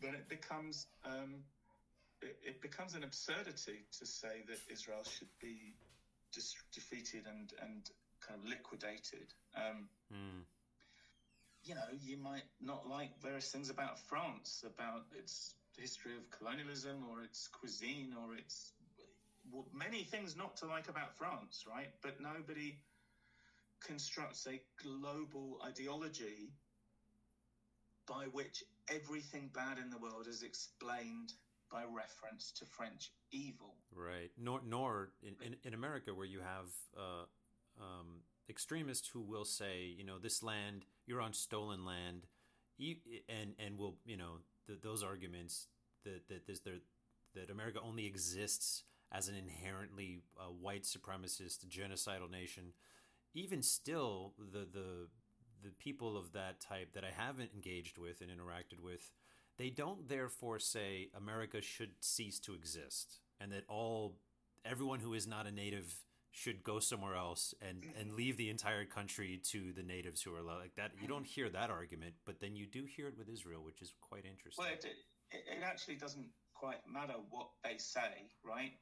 S2: then it becomes um, it, it becomes an absurdity to say that Israel should be dis- defeated and and kind of liquidated. Um, mm. You know, you might not like various things about France, about its history of colonialism or its cuisine or its well, many things not to like about France, right? But nobody constructs a global ideology by which everything bad in the world is explained by reference to French evil.
S1: Right. Nor, nor in, in, in America, where you have uh, um, extremists who will say, you know, this land, you're on stolen land, and and will, you know, the, those arguments that that there's there that America only exists as an inherently uh, white supremacist genocidal nation. Even still, the the the people of that type that I haven't engaged with and interacted with, they don't therefore say America should cease to exist and that all everyone who is not a native should go somewhere else and and leave the entire country to the natives who are like that. You don't hear that argument, but then you do hear it with Israel, which is quite interesting.
S2: Well, it, it, it actually doesn't quite matter what they say, right?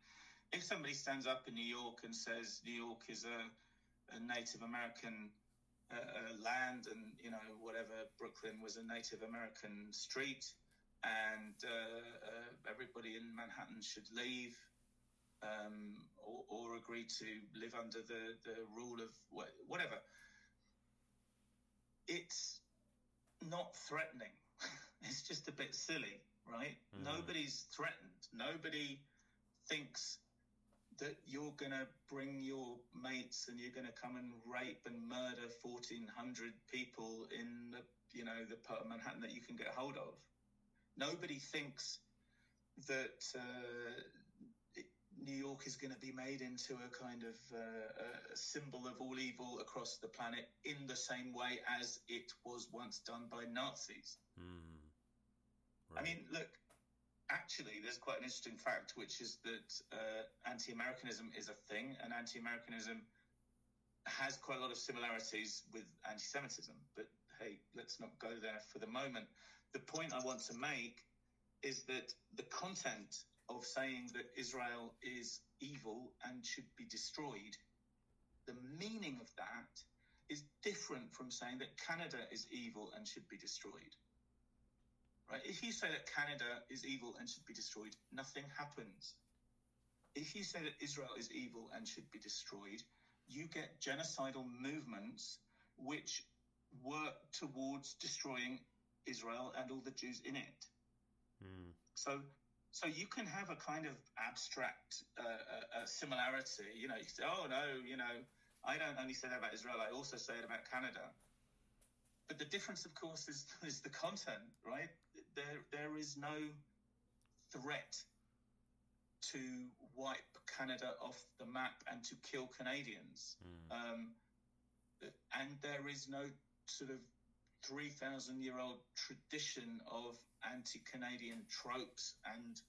S2: If somebody stands up in New York and says New York is a, a Native American uh, land and you know whatever Brooklyn was a Native American street and uh, uh, everybody in Manhattan should leave um, or, or, agree to live under the, the rule of whatever. It's not threatening. it's just a bit silly, right? Mm. Nobody's threatened. Nobody thinks that you're going to bring your mates and you're going to come and rape and murder 1,400 people in the, you know, the part of Manhattan that you can get hold of. Nobody thinks that uh, New York is going to be made into a kind of uh, a symbol of all evil across the planet in the same way as it was once done by Nazis. Mm. Right. I mean, look, actually, there's quite an interesting fact, which is that uh, anti Americanism is a thing, and anti Americanism has quite a lot of similarities with anti Semitism. But hey, let's not go there for the moment. The point I want to make is that the content of saying that Israel is evil and should be destroyed, the meaning of that is different from saying that Canada is evil and should be destroyed. Right? If you say that Canada is evil and should be destroyed, nothing happens. If you say that Israel is evil and should be destroyed, you get genocidal movements which work towards destroying Israel and all the Jews in it. Mm. So, so you can have a kind of abstract uh, uh, uh, similarity. You know, you say, "Oh no, you know, I don't only say that about Israel; I also say it about Canada." But the difference, of course, is is the content, right? There, there is no threat to wipe Canada off the map and to kill Canadians, mm. um, and there is no sort of 3,000 year old tradition of anti Canadian tropes and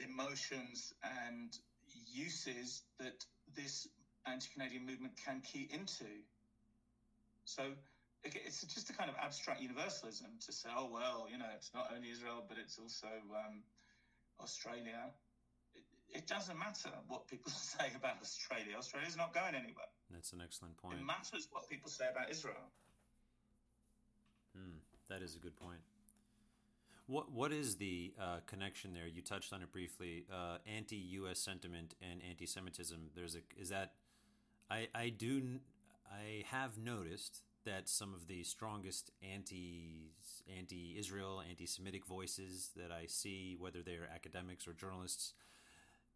S2: emotions and uses that this anti Canadian movement can key into. So it's just a kind of abstract universalism to say, oh, well, you know, it's not only Israel, but it's also um, Australia. It, it, doesn't matter what people say about Australia. Australia's not going anywhere.
S1: That's an excellent point.
S2: It matters what people say about Israel.
S1: Hmm, that is a good point. What what is the uh, connection there? You touched on it briefly. Uh, anti-U.S. sentiment and anti-Semitism. There's a is that I I do I have noticed that some of the strongest anti anti-Israel, anti-Semitic voices that I see, whether they're academics or journalists,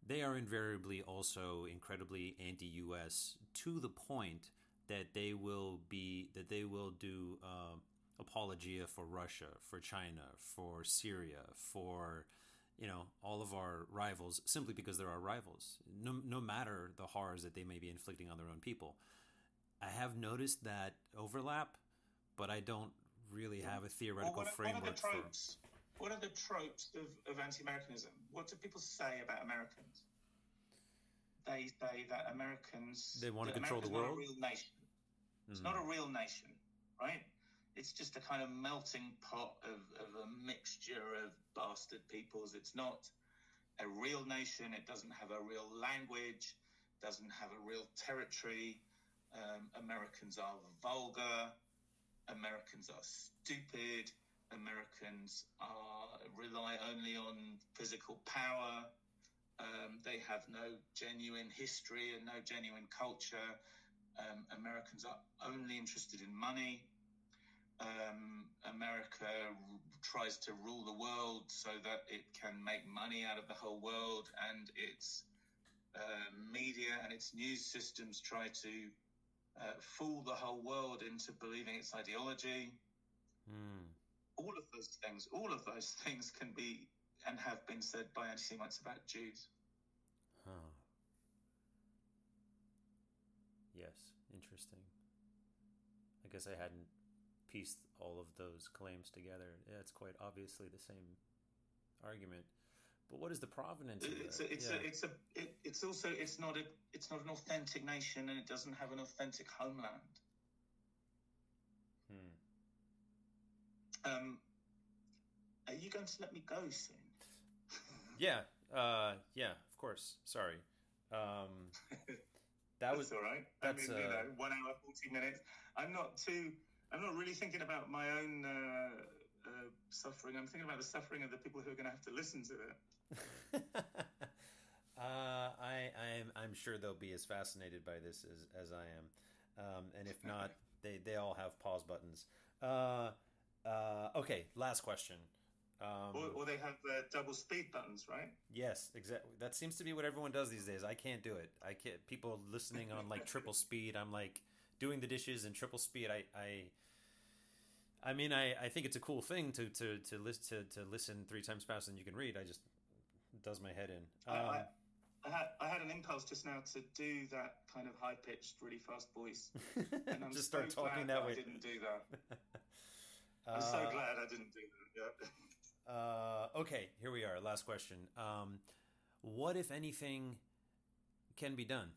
S1: they are invariably also incredibly anti-U.S. to the point that they will be that they will do uh, apologia for Russia, for China, for Syria, for you know all of our rivals simply because they're our rivals. No, no matter the horrors that they may be inflicting on their own people. I have noticed that overlap but i don't really have a theoretical well, what, framework what are the
S2: tropes, for what are the tropes of, of anti-americanism? What do people say about americans? They say that americans
S1: they want to control America's the world
S2: not a real nation. It's mm. not a real nation right it's just a kind of melting pot of, of a mixture of bastard peoples. It's not a real nation. It doesn't have a real language, doesn't have a real territory. Um, Americans are vulgar. Americans are stupid. Americans are rely only on physical power. Um, they have no genuine history and no genuine culture. Um, Americans are only interested in money. Um, America tries to rule the world so that it can make money out of the whole world, and its uh, media and its news systems try to uh, fool the whole world into believing its ideology.
S1: Hmm.
S2: All of those things, all of those things can be and have been said by anti Semites about Jews.
S1: Huh. Yes, interesting. I guess I hadn't pieced all of those claims together. Yeah, it's quite obviously the same argument. But what is the provenance of
S2: It's a, it's
S1: yeah.
S2: a, it's a, it, it's also it's not a it's not an authentic nation and it doesn't have an authentic homeland.
S1: Hmm.
S2: Um, are you going to let me go soon?
S1: Yeah, uh, yeah, of course. Sorry. Um, that was
S2: all right.
S1: that's,
S2: I mean, you
S1: uh,
S2: know, one hour, forty minutes. I'm not too. I'm not really thinking about my own uh, uh, suffering. I'm thinking about the suffering of the people who are going to have to listen to it.
S1: uh, I, I'm, I'm sure they'll be as fascinated by this as, as I am, um, and if not, they, they all have pause buttons. Uh, uh, okay, last question. Um,
S2: Or, or they have uh, double speed buttons, right?
S1: yes, exactly. That seems to be what everyone does these days. I can't do it. I can't. People listening on like triple speed. I'm like doing the dishes in triple speed. I, I, I mean, I, I think it's a cool thing to to to list to, to listen three times faster than you can read. I just does my head in.
S2: I,
S1: Um,
S2: I, I, had, I had an impulse just now to do that kind of high pitched, really fast voice, and I'm
S1: just
S2: so
S1: start talking
S2: glad
S1: that
S2: I didn't do that. I'm so
S1: Uh,
S2: glad I didn't do that. Yeah.
S1: Uh, okay, here we are. Last question. Um, what, if anything, can be done?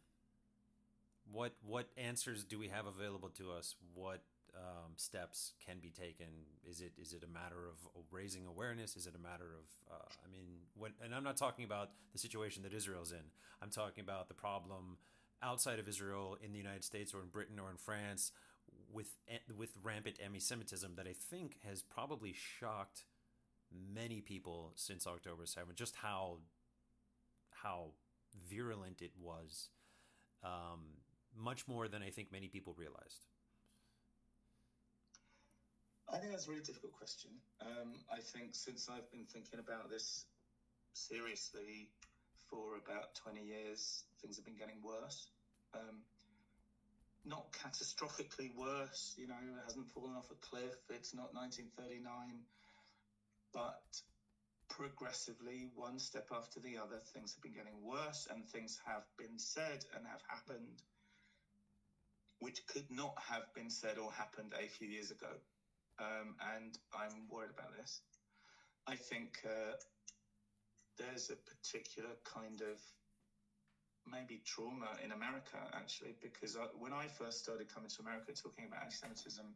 S1: What what answers do we have available to us? What um, steps can be taken? Is it is it a matter of raising awareness? Is it a matter of uh, I mean, when, and I'm not talking about the situation that Israel's in. I'm talking about the problem outside of Israel, in the United States, or in Britain, or in France, with with rampant anti-Semitism that I think has probably shocked many people since October 7th, just how how virulent it was, um, much more than I think many people realized.
S2: I think that's a really difficult question. Um, I think since I've been thinking about this seriously for about 20 years, things have been getting worse. Um, not catastrophically worse, you know, it hasn't fallen off a cliff, it's not 1939, but progressively, one step after the other, things have been getting worse and things have been said and have happened which could not have been said or happened a few years ago um, and I'm worried about this. I think uh, there's a particular kind of maybe trauma in America, actually, because I, when I first started coming to America talking about anti Semitism,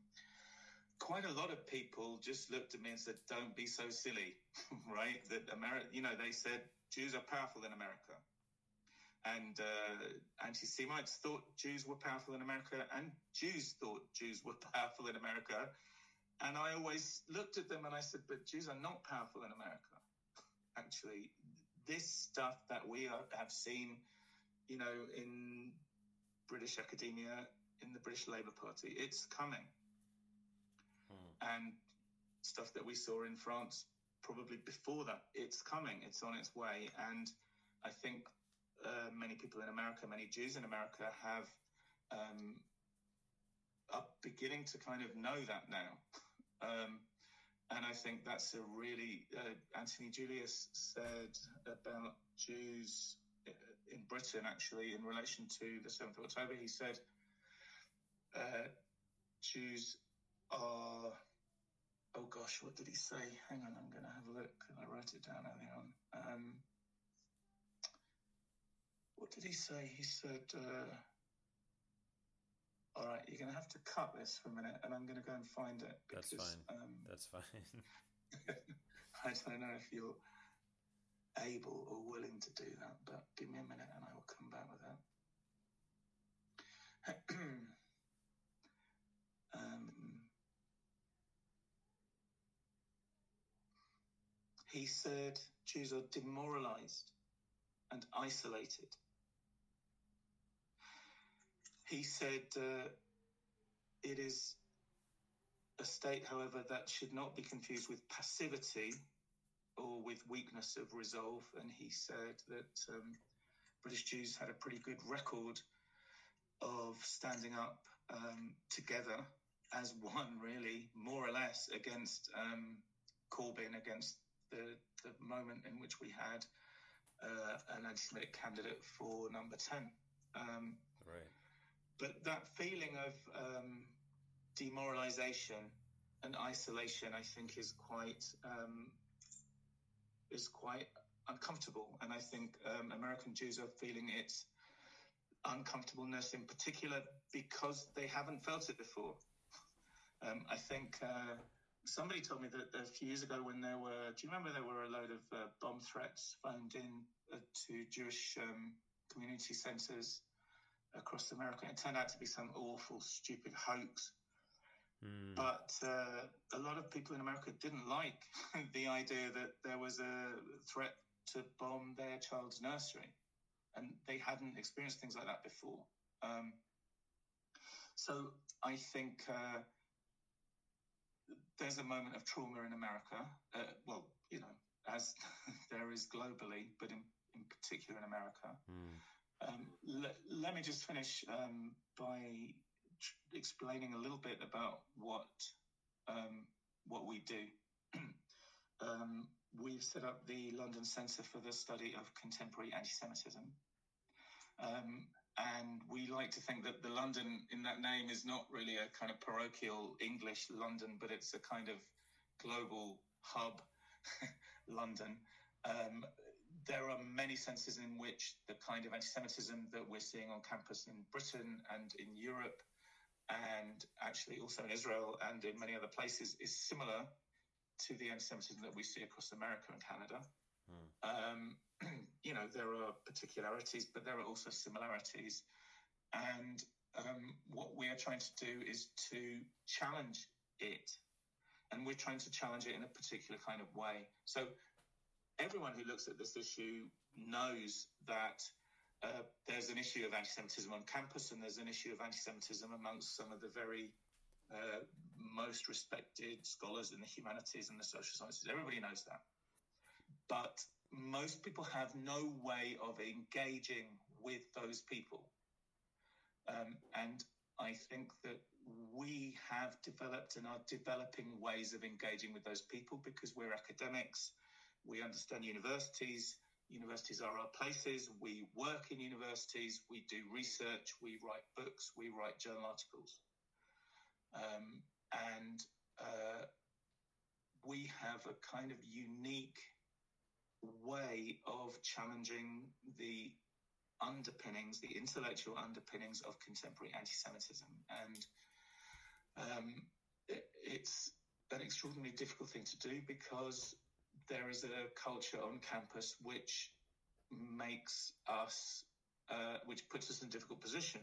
S2: quite a lot of people just looked at me and said, Don't be so silly, right? That America, you know, they said Jews are powerful in America. And uh, anti Semites thought Jews were powerful in America, and Jews thought Jews were powerful in America. And I always looked at them and I said, but Jews are not powerful in America. Actually, this stuff that we are, have seen, you know, in British academia, in the British Labour Party, it's coming. And stuff that we saw in France probably before that, it's coming, it's on its way. And I think uh, many people in America, many Jews in America have. Um, are beginning to kind of know that now. Um, and I think that's a really, uh, Anthony Julius said about Jews in Britain, actually, in relation to the 7th of October, he said uh, Jews are, oh gosh, what did he say? Hang on, I'm going to have a look. I wrote it down early on. Um, what did he say? He said, uh, all right, you're going to have to cut this for a minute, and I'm going to go and find it.
S1: That's fine.
S2: Um,
S1: That's fine.
S2: I don't know if you're able or willing to do that, but give me a minute and I will come back with that. um, he said Jews are demoralized and isolated. He said uh, it is a state, however, that should not be confused with passivity or with weakness of resolve. And he said that um, British Jews had a pretty good record of standing up um, together as one, really, more or less, against um, Corbyn, against the, the moment in which we had uh, an anti-Semitic candidate for number 10. Um,
S1: right.
S2: But that feeling of um, demoralization and isolation, I think, is quite um, is quite uncomfortable, and I think um, American Jews are feeling its uncomfortableness in particular because they haven't felt it before. Um, I think uh, somebody told me that a few years ago when there were, do you remember there were a load of uh, bomb threats phoned in uh, to Jewish um, community centres across America? It turned out to be some awful, stupid hoax.
S1: Mm.
S2: But uh, a lot of people in America didn't like the idea that there was a threat to bomb their child's nursery, and they hadn't experienced things like that before. Um, so I think uh, there's a moment of trauma in America. Uh, well, you know, as there is globally, but in, in particular in America.
S1: Mm.
S2: Um, le- let me just finish um, by tr- explaining a little bit about what um, what we do. Um, we've set up the London Centre for the Study of Contemporary Anti-Semitism. Um, and we like to think that the London in that name is not really a kind of parochial English London, but it's a kind of global hub London. Um, there are many senses in which the kind of anti-Semitism that we're seeing on campus in Britain and in Europe, and actually also in Israel and in many other places, is similar to the anti-Semitism that we see across America and Canada.
S1: Mm.
S2: Um, you know, there are particularities, but there are also similarities. And um, what we are trying to do is to challenge it. And we're trying to challenge it in a particular kind of way. So everyone who looks at this issue knows that uh, there's an issue of anti-Semitism on campus, and there's an issue of anti-Semitism amongst some of the very uh, most respected scholars in the humanities and the social sciences. Everybody knows that, but most people have no way of engaging with those people, um, and I think that we have developed and are developing ways of engaging with those people because we're academics we understand universities. Universities are our places. We work in universities. We do research. We write books. We write journal articles. Um, and uh, we have a kind of unique way of challenging the underpinnings, the intellectual underpinnings of contemporary anti-Semitism, and um, it, it's an extraordinarily difficult thing to do because there is a culture on campus which makes us, uh, which puts us in a difficult position.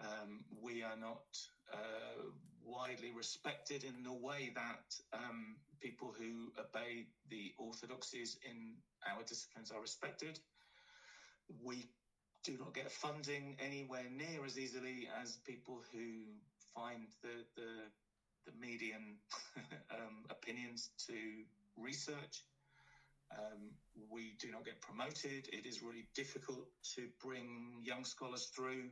S2: Um, we are not uh, widely respected in the way that um, people who obey the orthodoxies in our disciplines are respected. We do not get funding anywhere near as easily as people who find the the, the median um, opinions to research. Um, we do not get promoted. It is really difficult to bring young scholars through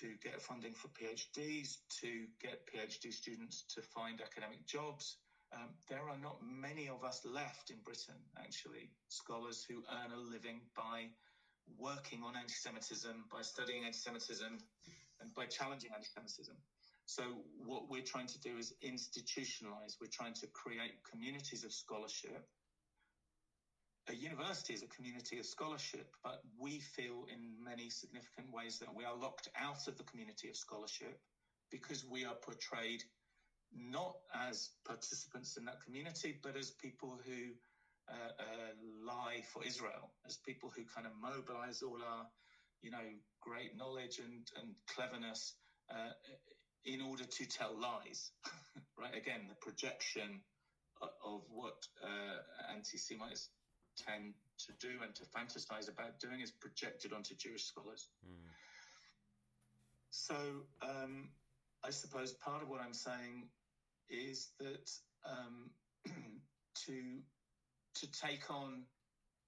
S2: to get funding for PhDs, to get PhD students to find academic jobs. Um, there are not many of us left in Britain, actually, scholars who earn a living by working on anti Semitism, by studying anti Semitism, and by challenging anti Semitism. So what we're trying to do is institutionalize. We're trying to create communities of scholarship. A university is a community of scholarship, but we feel in many significant ways that we are locked out of the community of scholarship because we are portrayed not as participants in that community, but as people who uh, uh, lie for Israel, as people who kind of mobilize all our, you know, great knowledge and, and cleverness uh, in order to tell lies, right? Again, the projection of what uh, anti-Semites tend to do and to fantasize about doing is projected onto Jewish scholars. Mm. So um, I suppose part of what I'm saying is that um, to to take on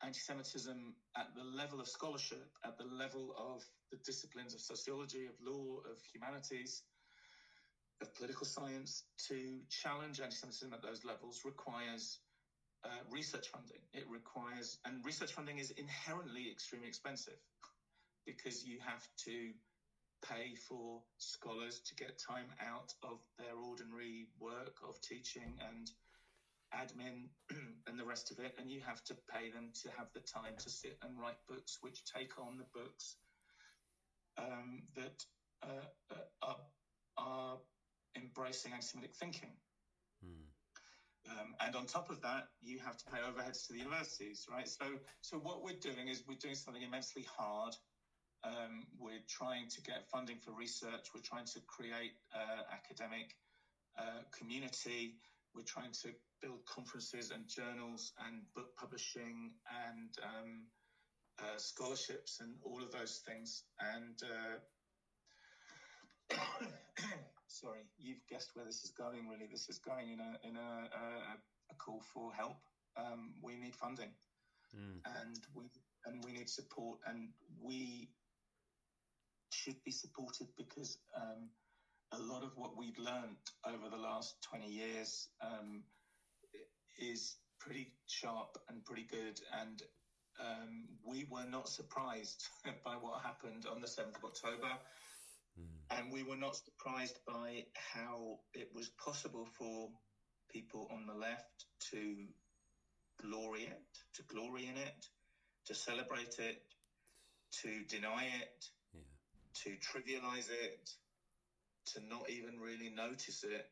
S2: anti-Semitism at the level of scholarship, at the level of the disciplines of sociology, of law, of humanities, of political science, to challenge anti-Semitism at those levels requires uh, research funding. It requires, and research funding is inherently extremely expensive because you have to pay for scholars to get time out of their ordinary work of teaching and admin and the rest of it, and you have to pay them to have the time to sit and write books which take on the books um, that uh, uh, are, are, embracing anti-Semitic thinking. Hmm. Um, and on top of that, you have to pay overheads to the universities, right? So, so what we're doing is we're doing something immensely hard. Um, we're trying to get funding for research. We're trying to create uh, academic uh, community. We're trying to build conferences and journals and book publishing and um, uh, scholarships and all of those things. And uh, sorry, you've guessed where this is going. Really, this is going in a in a, a, a call for help. Um, we need funding, mm. and we and we need support, and we should be supported because um, a lot of what we've learned over the last 20 years um, is pretty sharp and pretty good. And um, we were not surprised by what happened on the 7th of October. And we were not surprised by how it was possible for people on the left to glory it, to glory in it, to celebrate it, to deny it, yeah. to trivialize it, to not even really notice it.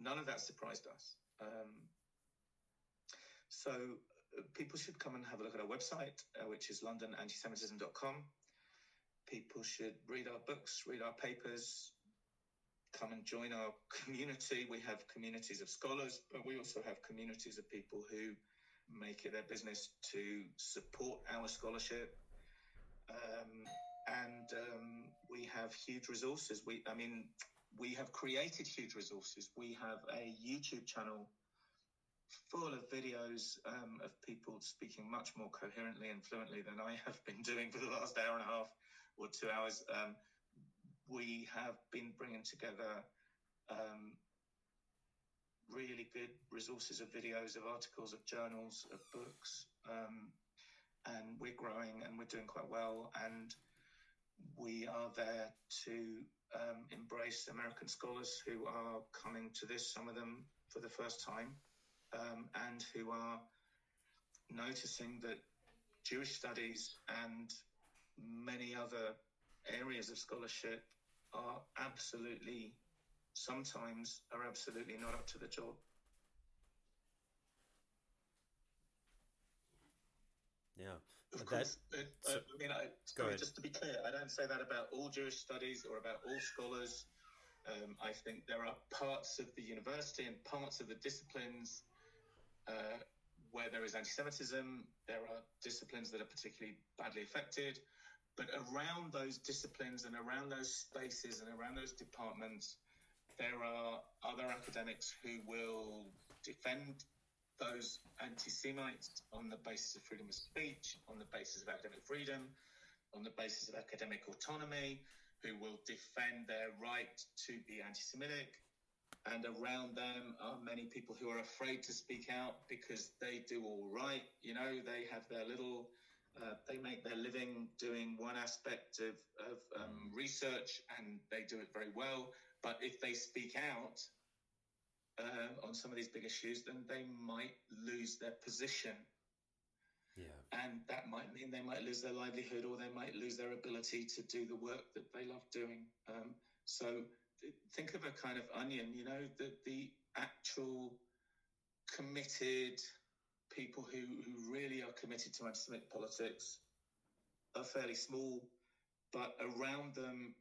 S2: None of that surprised us. Um, so uh, people should come and have a look at our website, uh, which is londonantisemitism.com. People should read our books, read our papers, come and join our community. We have communities of scholars, but we also have communities of people who make it their business to support our scholarship. Um, and um, we have huge resources. We, I mean, we have created huge resources. We have a YouTube channel full of videos um, of people speaking much more coherently and fluently than I have been doing for the last hour and a half or two hours. Um, we have been bringing together um, really good resources of videos, of articles, of journals, of books, um, and we're growing and we're doing quite well. And we are there to um, embrace American scholars who are coming to this, some of them for the first time um, and who are noticing that Jewish studies and many other areas of scholarship are absolutely, sometimes are absolutely not up to the job.
S1: Yeah.
S2: Of course, uh, so, I mean, I, sorry, just to be clear, I don't say that about all Jewish studies or about all scholars. Um, I think there are parts of the university and parts of the disciplines uh, where there is anti Semitism, there are disciplines that are particularly badly affected. But around those disciplines and around those spaces and around those departments, there are other academics who will defend those anti Semites on the basis of freedom of speech, on the basis of academic freedom, on the basis of academic autonomy, who will defend their right to be anti Semitic, and around them are many people who are afraid to speak out because they do all right. You know, they have their little, uh, they make their living doing one aspect of, of um, research and they do it very well. But if they speak out uh, on some of these big issues, then they might lose their position.
S1: Yeah.
S2: And that might mean they might lose their livelihood or they might lose their ability to do the work that they love doing. Um, so, think of a kind of onion, you know, that the actual committed people who, who really are committed to anti-Semitic politics are fairly small, but around them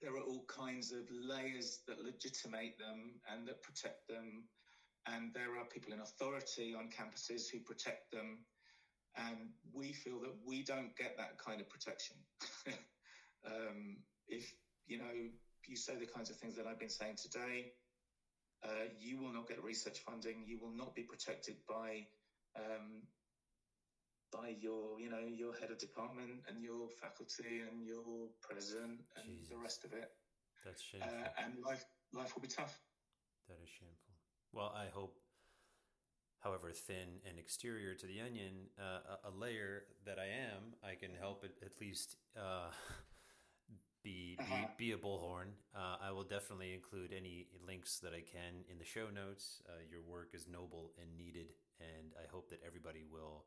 S2: there are all kinds of layers that legitimate them and that protect them and there are people in authority on campuses who protect them. And we feel that we don't get that kind of protection. um, if you know you say the kinds of things that I've been saying today, uh, you will not get research funding. You will not be protected by um, by your you know your head of department and your faculty and your president and Jesus. the rest of it.
S1: That's shameful.
S2: Uh, and life life will be tough.
S1: That is shameful. Well, I hope, however thin and exterior to the onion, uh, a, a, layer that I am, I can help it at least uh, be, uh-huh. be, be a bullhorn. Uh, I will definitely include any links that I can in the show notes. Uh, your work is noble and needed, and I hope that everybody will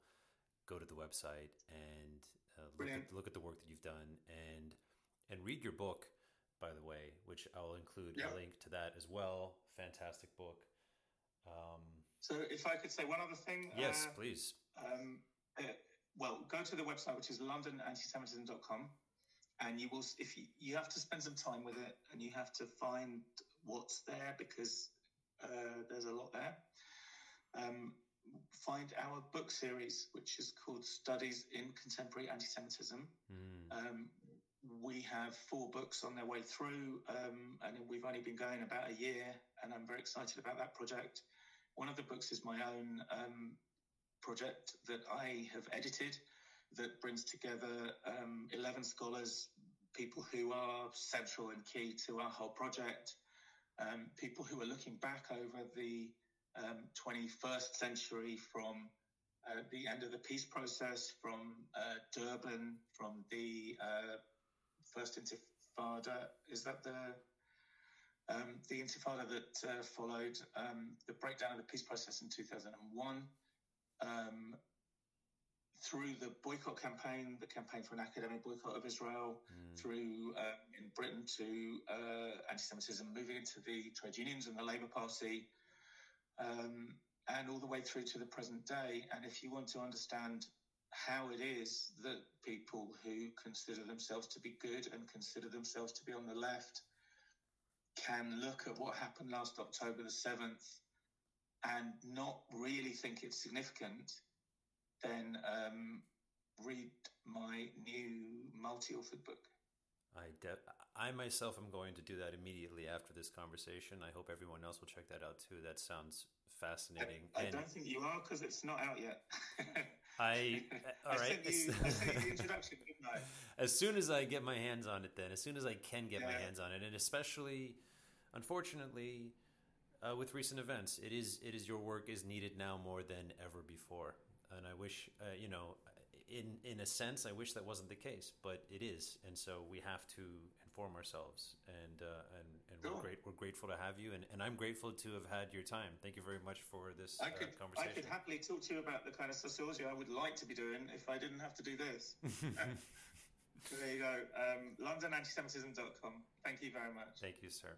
S1: go to the website and uh, look, at, look at the work that you've done and and read your book by the way, which I'll include a link to that as well. Fantastic book. Um,
S2: so, if I could say one other thing.
S1: Yes, uh, please.
S2: Um, uh, well, go to the website, which is londonantisemitism.com, and you will. If you, you have to spend some time with it, and you have to find what's there because uh, there's a lot there. Um, find our book series, which is called Studies in Contemporary Anti-Semitism. Mm. Um, we have four books on their way through, um, and we've only been going about a year, and I'm very excited about that project. One of the books is my own um, project that I have edited that brings together um, 11 scholars, people who are central and key to our whole project, um, people who are looking back over the 21st um, century from uh, the end of the peace process, from uh, Durban, from the uh, first intifada. Is that the um, the intifada that uh, followed um, the breakdown of the peace process in 2001? Um, through the boycott campaign, the campaign for an academic boycott of Israel, mm. through um, in Britain to uh, anti-Semitism, moving into the trade unions and the Labour Party, um, and all the way through to the present day. And if you want to understand how it is that people who consider themselves to be good and consider themselves to be on the left can look at what happened last October the 7th and not really think it's significant, then um, read my new multi authored book.
S1: I, de- I myself am going to do that immediately after this conversation. I hope everyone else will check that out too. That sounds fascinating.
S2: I, I don't think you are because it's not out yet.
S1: I all
S2: I
S1: right.
S2: You, I you the introduction, didn't I?
S1: As soon as I get my hands on it, then as soon as I can get yeah. my hands on it, and especially, unfortunately, uh, with recent events, it is it is your work is needed now more than ever before, and I wish uh, you know, in in a sense, I wish that wasn't the case, but it is, and so we have to inform ourselves, and uh, and and we're great. We're grateful to have you, and, and I'm grateful to have had your time. Thank you very much for this I uh,
S2: could,
S1: conversation.
S2: I could happily talk to you about the kind of sociology I would like to be doing if I didn't have to do this. there you go. Um, LondonAntisemitism.com. Thank you very much.
S1: Thank you, sir.